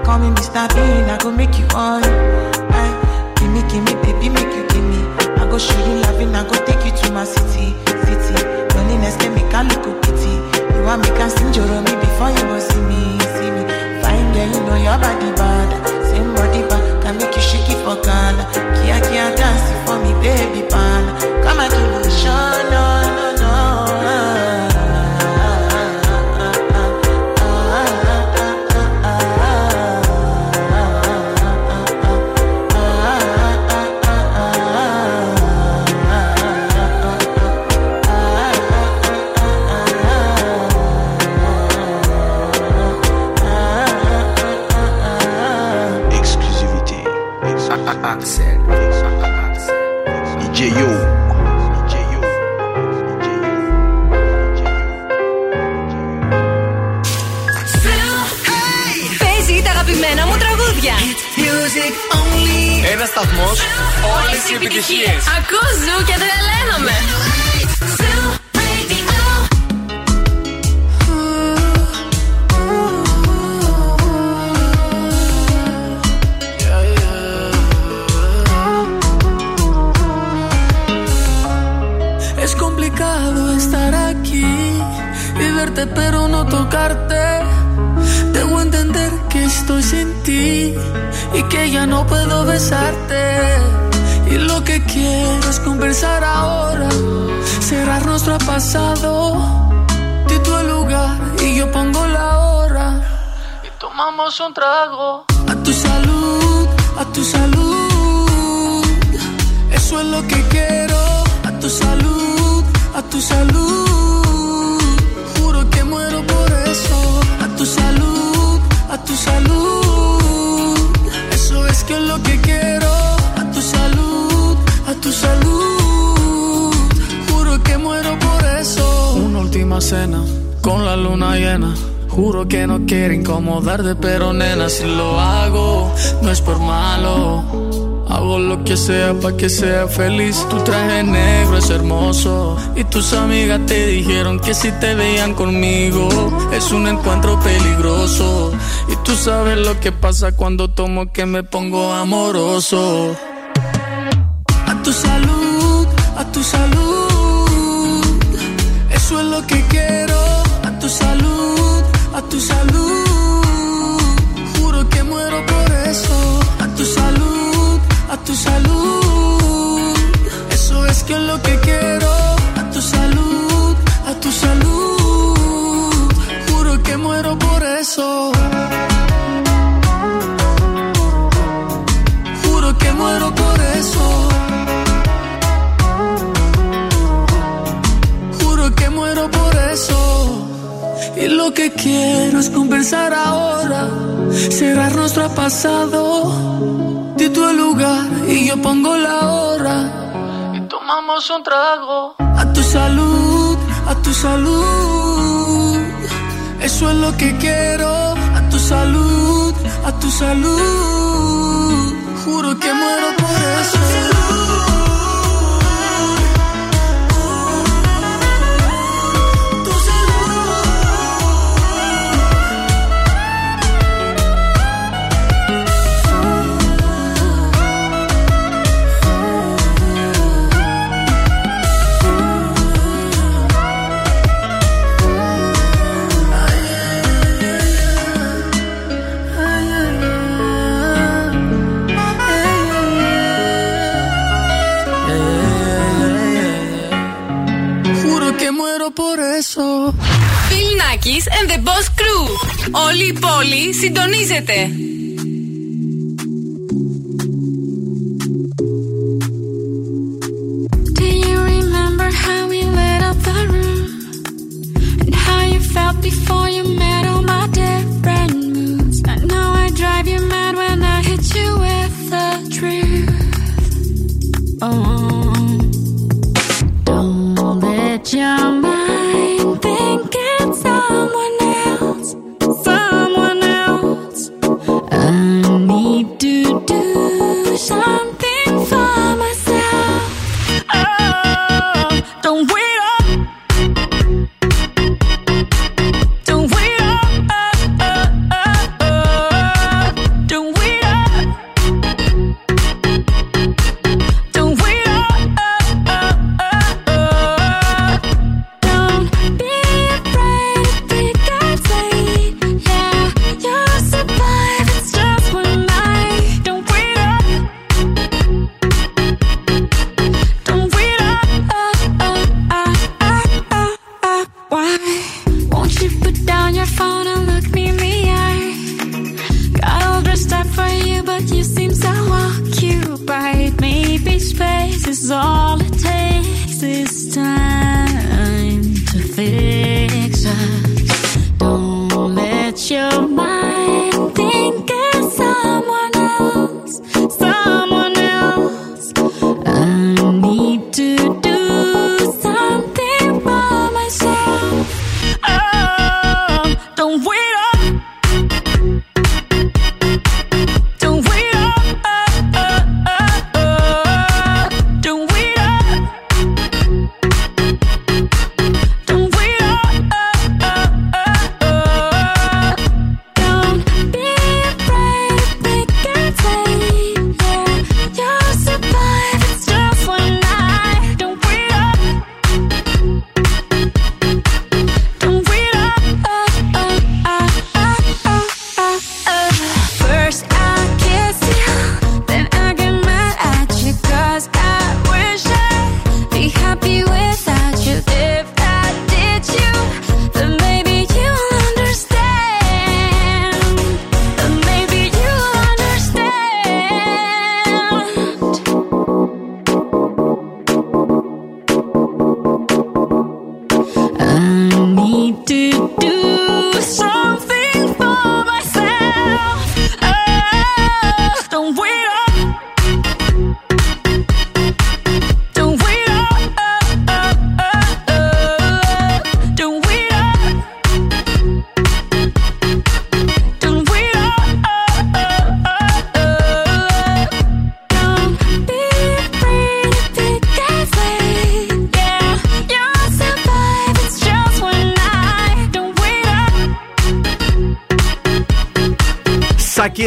Call me Mr. Bean, I go make you on. Aye, eh, give me, give me, baby, make you give me. I go show you loving, I go take you to my city, city. Loneliness can make a look pity. You want me can sing me before you go see me, see me. Fine girl, you know your body bad. Same body bad, can make you shake it for Ghana. Kia kia dance for me, baby pan. Come and give me show, no. όλε οι επιτυχίε. Ακούω ζου και τρελαίνομαι. Es complicado estar aquí y verte pero no tocarte. Debo entender que estoy sin ti y que ya no puedo besarte. Y lo que quiero es conversar ahora, cerrar nuestro pasado. Tú el lugar y yo pongo la hora. Y tomamos un trago. A tu salud, a tu salud. Eso es lo que quiero. A tu salud, a tu salud. Juro que muero por eso. A tu salud, a tu salud. Eso es que es lo que quiero. Tu salud. Juro que muero por eso. Una última cena con la luna llena. Juro que no quiero incomodarte, pero nena, si lo hago, no es por malo. Hago lo que sea para que sea feliz. Tu traje negro es hermoso. Y tus amigas te dijeron que si te veían conmigo es un encuentro peligroso. Y tú sabes lo que pasa cuando tomo que me pongo amoroso. A tu salud, a tu salud. Eso es lo que quiero. A tu salud, a tu salud. Pensar ahora, cerrar nuestro pasado. Di tu lugar y yo pongo la hora. Y tomamos un trago. A tu salud, a tu salud. Eso es lo que quiero. A tu salud, a tu salud. Juro que muero por eso. Bill Nackis and the Boss Crew. Όλη η πόλη συντονίζεται. Do you remember how we lit up the room? And how you felt before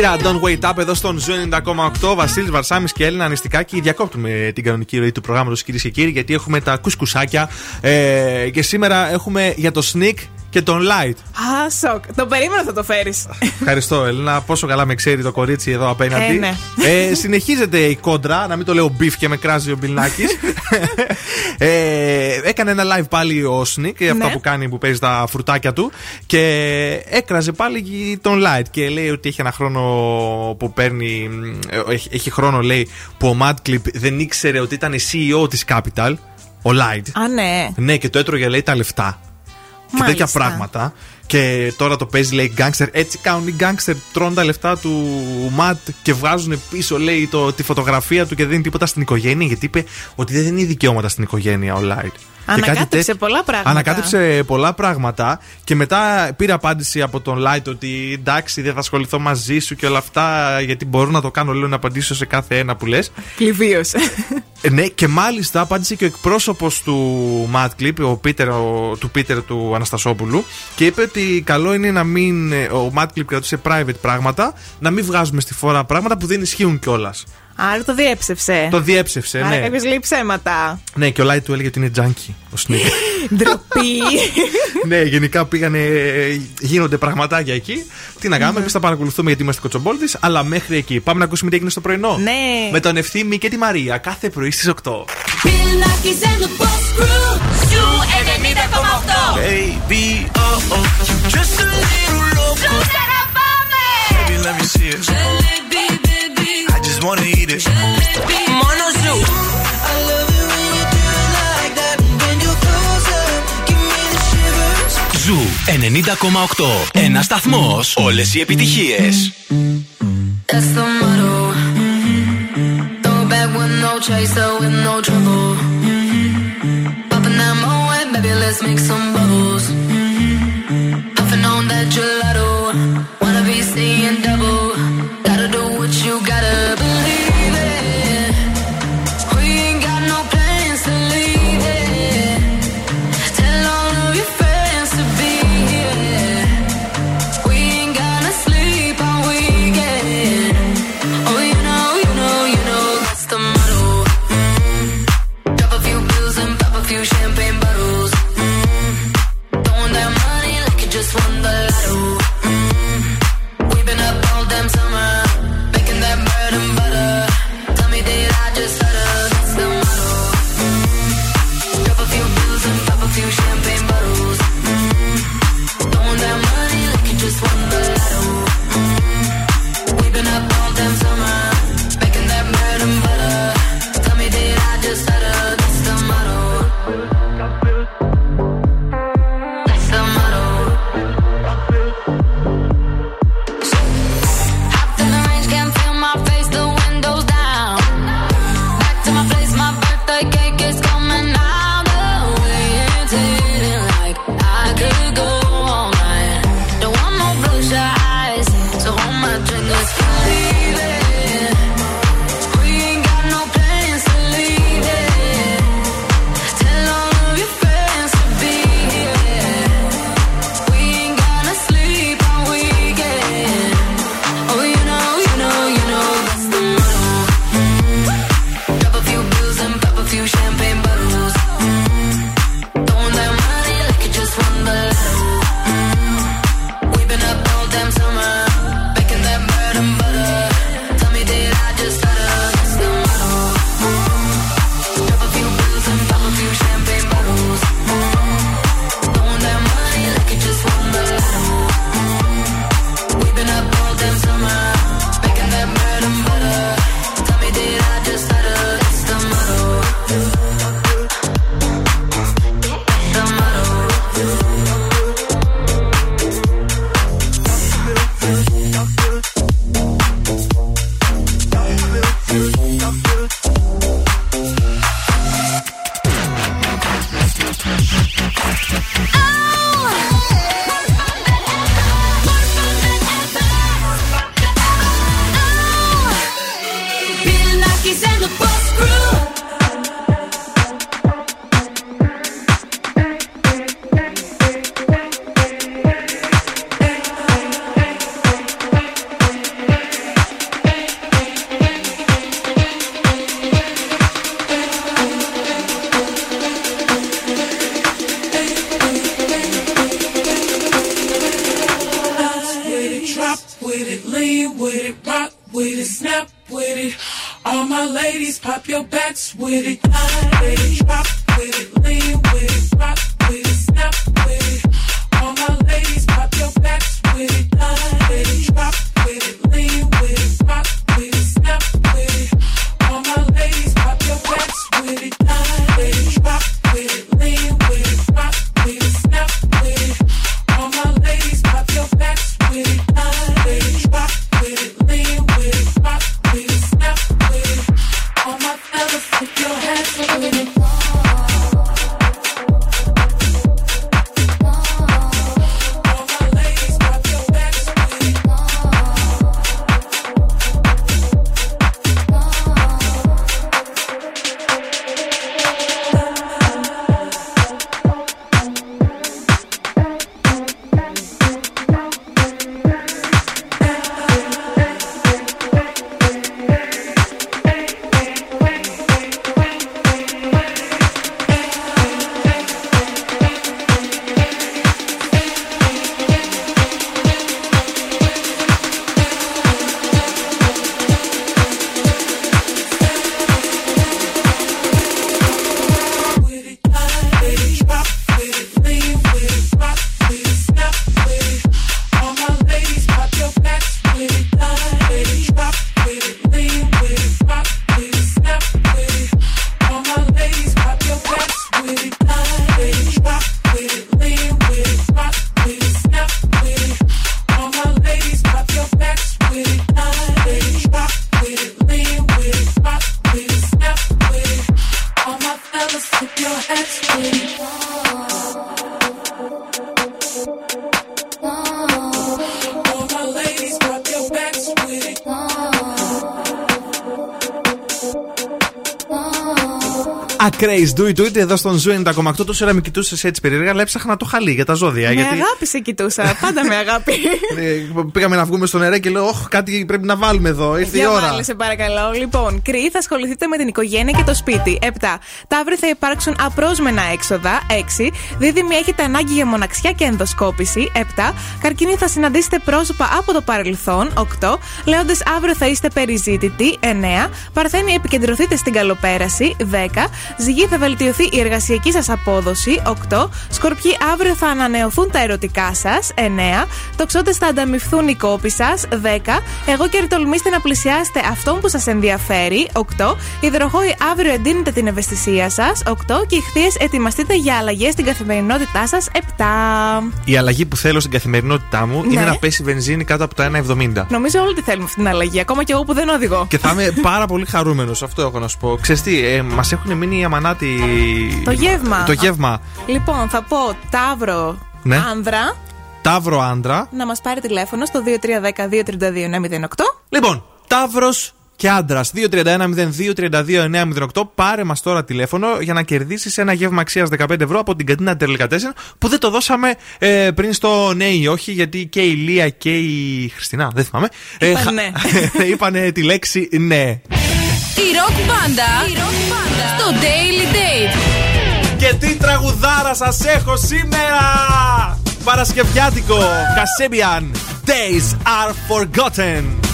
Shakira, Don't Wait Up εδώ στον Zoo 90,8. Βασίλης Βαρσάμι και Έλενα Νηστικάκη. Διακόπτουμε την κανονική ροή του προγράμματος, κυρίες και κύριοι, γιατί έχουμε τα κουσκουσάκια. Ε, και σήμερα έχουμε για το Snik και τον Light. Α, σοκ. Το περίμενα θα το φέρεις. Ευχαριστώ, Έλενα. Πόσο καλά με ξέρει το κορίτσι εδώ απέναντι. Ε, ναι. Ε, συνεχίζεται η κόντρα, να μην το λέω beef και με κράζει ο Bill Nakis. ε, έκανε ένα live πάλι ο Snik, αυτά Ναι. που κάνει που παίζει τα φρουτάκια του. Και έκραζε πάλι τον Light και λέει ότι έχει ένα χρόνο που παίρνει. ε, Έχει, έχει χρόνο, λέει, που ο Madclip δεν ήξερε ότι ήταν CEO της Capital. Ο Light. Α, ναι. Ναι, και το έτρωγε, λέει, τα λεφτά. Και Μάλιστα. τέτοια πράγματα. Και τώρα το παίζει, λέει γκάγκστερ. Έτσι κάνουν οι γκάγκστερ. Τρώνε τα λεφτά του Ματ και βγάζουν πίσω, λέει, το, τη φωτογραφία του και δεν είναι τίποτα στην οικογένεια. Γιατί είπε ότι δεν δίνει δικαιώματα στην οικογένεια ο Light. Και κάτι Ανακάτεψε τέτοιο- πολλά πράγματα. Ανακάτεψε πολλά πράγματα και μετά πήρε απάντηση από τον Light ότι εντάξει δεν θα ασχοληθώ μαζί σου και όλα αυτά γιατί μπορώ να το κάνω λέω να απαντήσω σε κάθε ένα που λες Πληβίω. ε, ναι, και μάλιστα απάντησε και ο εκπρόσωπος του Mad Clip, ο Peter, ο, του Πίτερ του Αναστασόπουλου, και είπε ότι καλό είναι να μην. ε, Ο Mad Clip κρατούσε private πράγματα, να μην βγάζουμε στη φόρα πράγματα που δεν ισχύουν κιόλας. Άρα το διέψευσε. Το διέψευσε, Άρα ναι. κάποιος λέει ψέματα. Ναι, και ο Light του έλεγε ότι είναι junkie ο Snik. Ντροπή. ναι, γενικά πήγανε. ε, Γίνονται πραγματάκια εκεί. Τι να κάνουμε, εμείς θα παρακολουθούμε γιατί είμαστε κουτσομπόληδες, αλλά μέχρι εκεί. Πάμε να ακούσουμε τι έγινε στο πρωινό. Ναι. Με τον Ευθύμη και τη Μαρία κάθε πρωί στις 8. Bill Nackis and the Boss Crew. Ζου 90,8. Baby, oh oh, just a little loco. Baby, let me see it. I just wanna eat it. Mono Zoo. I love it when you do it like that. When you're closer, give me the shivers. Ζου 90,8. Ένα σταθμό. Όλε οι επιτυχίε. That's the motto. Throw it back with no chaser, with no trouble. Baby, let's make some bubbles. Puffing on that gelato. Wanna be seeing double. Craze, do it, do it εδώ στον Zoo 90,8. Τόση ώρα με κοιτούσες έτσι περίεργα, αλλά έψαχνα να το χαλί για τα ζώδια. Με γιατί αγάπη σε κοιτούσα. Πάντα με αγάπη. ε, πήγαμε να βγούμε στο νερό και λέω: Ωχ, κάτι πρέπει να βάλουμε εδώ. Ήρθε η Για ώρα. βάλε, σε παρακαλώ. Λοιπόν, Κριοί θα ασχοληθείτε με την οικογένεια και το σπίτι. 7. Ταύροι θα υπάρξουν απρόσμενα έξοδα. 6. Δίδυμοι έχετε ανάγκη για μοναξιά και ενδοσκόπηση. 7. Καρκίνοι θα συναντήσετε πρόσωπα από το παρελθόν. 8. Λέοντες αύριο θα είστε περιζήτητοι. 9. Παρθένοι επικεντρωθείτε στην καλοπέραση. 10. Ζυγοί θα βελτιωθεί η εργασιακή σας απόδοση. 8. Σκορπιοί αύριο θα ανανεωθούν τα ερωτικά σας. 9. Τοξότε θα ανταμυφθούν οι κόποι σας. 10. Εγώ και τολμήστε να πλησιάσετε αυτόν που σας ενδιαφέρει. 8. Υδροχόοι αύριο εντείνετε την ευαισθησία σας. 8. Και ηχθείε ετοιμαστείτε για αλλαγές στην καθημερινότητά σας. 7. Η αλλαγή που θέλω στην καθημερινότητά μου Ναι. είναι να πέσει η βενζίνη κάτω από το 1,70. Νομίζω όλοι τη θέλουμε αυτή την αλλαγή, ακόμα και εγώ που δεν οδηγώ. Και θα είμαι πάρα πολύ χαρούμενος. Αυτό έχω να σου πω. Ξέρεις τι, ε, μας έχουν μείνει οι αμανάτι. Το γεύμα. Το γεύμα. Λοιπόν, θα πω Ταύρο Ναι. Άνδρα Ταύρο άντρα. να μας πάρει τηλέφωνο στο 2310-232-908. Λοιπόν, Ταύρος και άντρας. 231-02-32-908. Πάρε μας τώρα τηλέφωνο για να κερδίσεις ένα γεύμα αξίας 15 ευρώ από την κατίνα Τερλικατέσεν που δεν το δώσαμε ε, πριν στο ναι ή όχι, γιατί και η Λία και η Χριστίνα, δεν θυμάμαι. Είπαν χα- ναι. είπανε τη λέξη ναι. Η ροκ μπάντα στο Daily Date. Και τι τραγουδάρα σας έχω σήμερα! Παρασκευιάτικο Κασέμπιαν Days are forgotten.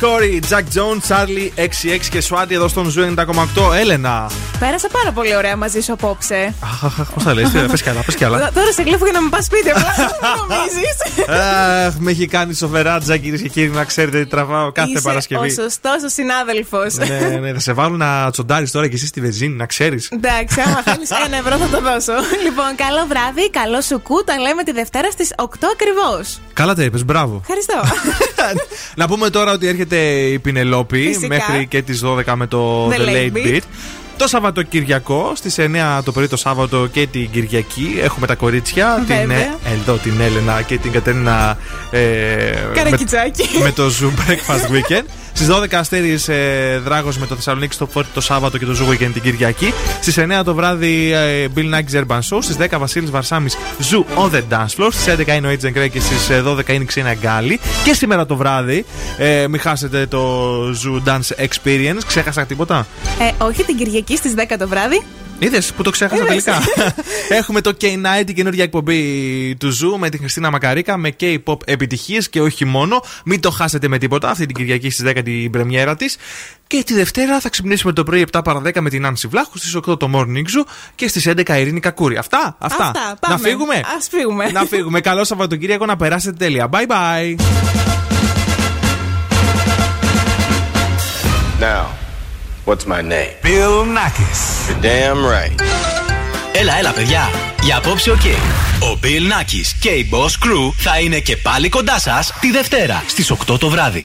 Corey, Jack Jones, Charlie 66 και Swati εδώ στον Zoo 90,8. Έλενα. Πέρασα πάρα πολύ ωραία μαζί σου απόψε. Πώς τα λες, πες κι άλλα, πες κι άλλα. Τώρα σε γλείφω για να με πας σπίτι, απλά νομίζεις. Αχ, με έχει κάνει σοφεράτζα κυρίες και κύριοι να ξέρετε τι τραβάω κάθε Παρασκευή. Ο σωστός ο συνάδελφος. ναι, ναι, θα σε βάλω να τσοντάρεις τώρα και εσύ στη βενζίνη, να ξέρεις. Εντάξει, άμα θέλεις ένα ευρώ θα το δώσω. Λοιπόν, καλό βράδυ, καλό σουκού. Τα λέμε τη Δευτέρα στις 8 ακριβώς. Καλά τα είπες, μπράβο. Ευχαριστώ. Να πούμε τώρα ότι έρχεται η Πινελόπη Φυσικά. μέχρι και τις 12 με το The The, Late Late Beat. Beat. Το Σαββατοκυριακό στις 9 το πρωί το Σάββατο και την Κυριακή έχουμε τα κορίτσια. Την, Βέβαια. ε, εδώ την Έλενα και την Κατερίνα. Ε, Καρακιτσάκι. με, με το Zoom Breakfast Weekend. Στις 12 Αστέρις ε, Δράγος με το Θεσσαλονίκη στο Φόρτι το Σάββατο και το Zoo Weekend την Κυριακή. Στις 9 το βράδυ ε, Bill Nike's Urban Show. Στις 10 Βασίλης Βαρσάμι Zoo on the Dance Floor. Στις 11 είναι ο Agent Grey και στις 12 είναι η Ξένα Γκάλι. Και σήμερα το βράδυ ε, μην χάσετε το Zoo Dance Experience. Ξέχασα τίποτα; Ε, όχι την Κυριακή στις 10 το βράδυ. Είδες που το ξέχασα Είδες. τελικά; Έχουμε το K-Night, την καινούργια εκπομπή του Zoo με την Χριστίνα Μακαρίκα με K-pop επιτυχίες και όχι μόνο. Μην το χάσετε με τίποτα αυτή την Κυριακή στις 10 την πρεμιέρα της. Και τη Δευτέρα θα ξυπνήσουμε το πρωί 7 παρα 10 με την Άνση Βλάχου, στις 8 το Morning Zoo και στις 11 η Ειρήνη Κακούρη. Αυτά, αυτά. Αυτά, πάμε. Να φύγουμε. Ας φύγουμε. Να φύγουμε. Καλό Σαββατοκύριακο να περάσετε τέλεια. Bye bye. Now, what's my name? Bill Nackis. You're damn right. Έλα, έλα, παιδιά. Για απόψε ο okay. Ο Bill Nackis και η Boss Crew θα είναι και πάλι κοντά σας τη Δευτέρα στις 8 το βράδυ.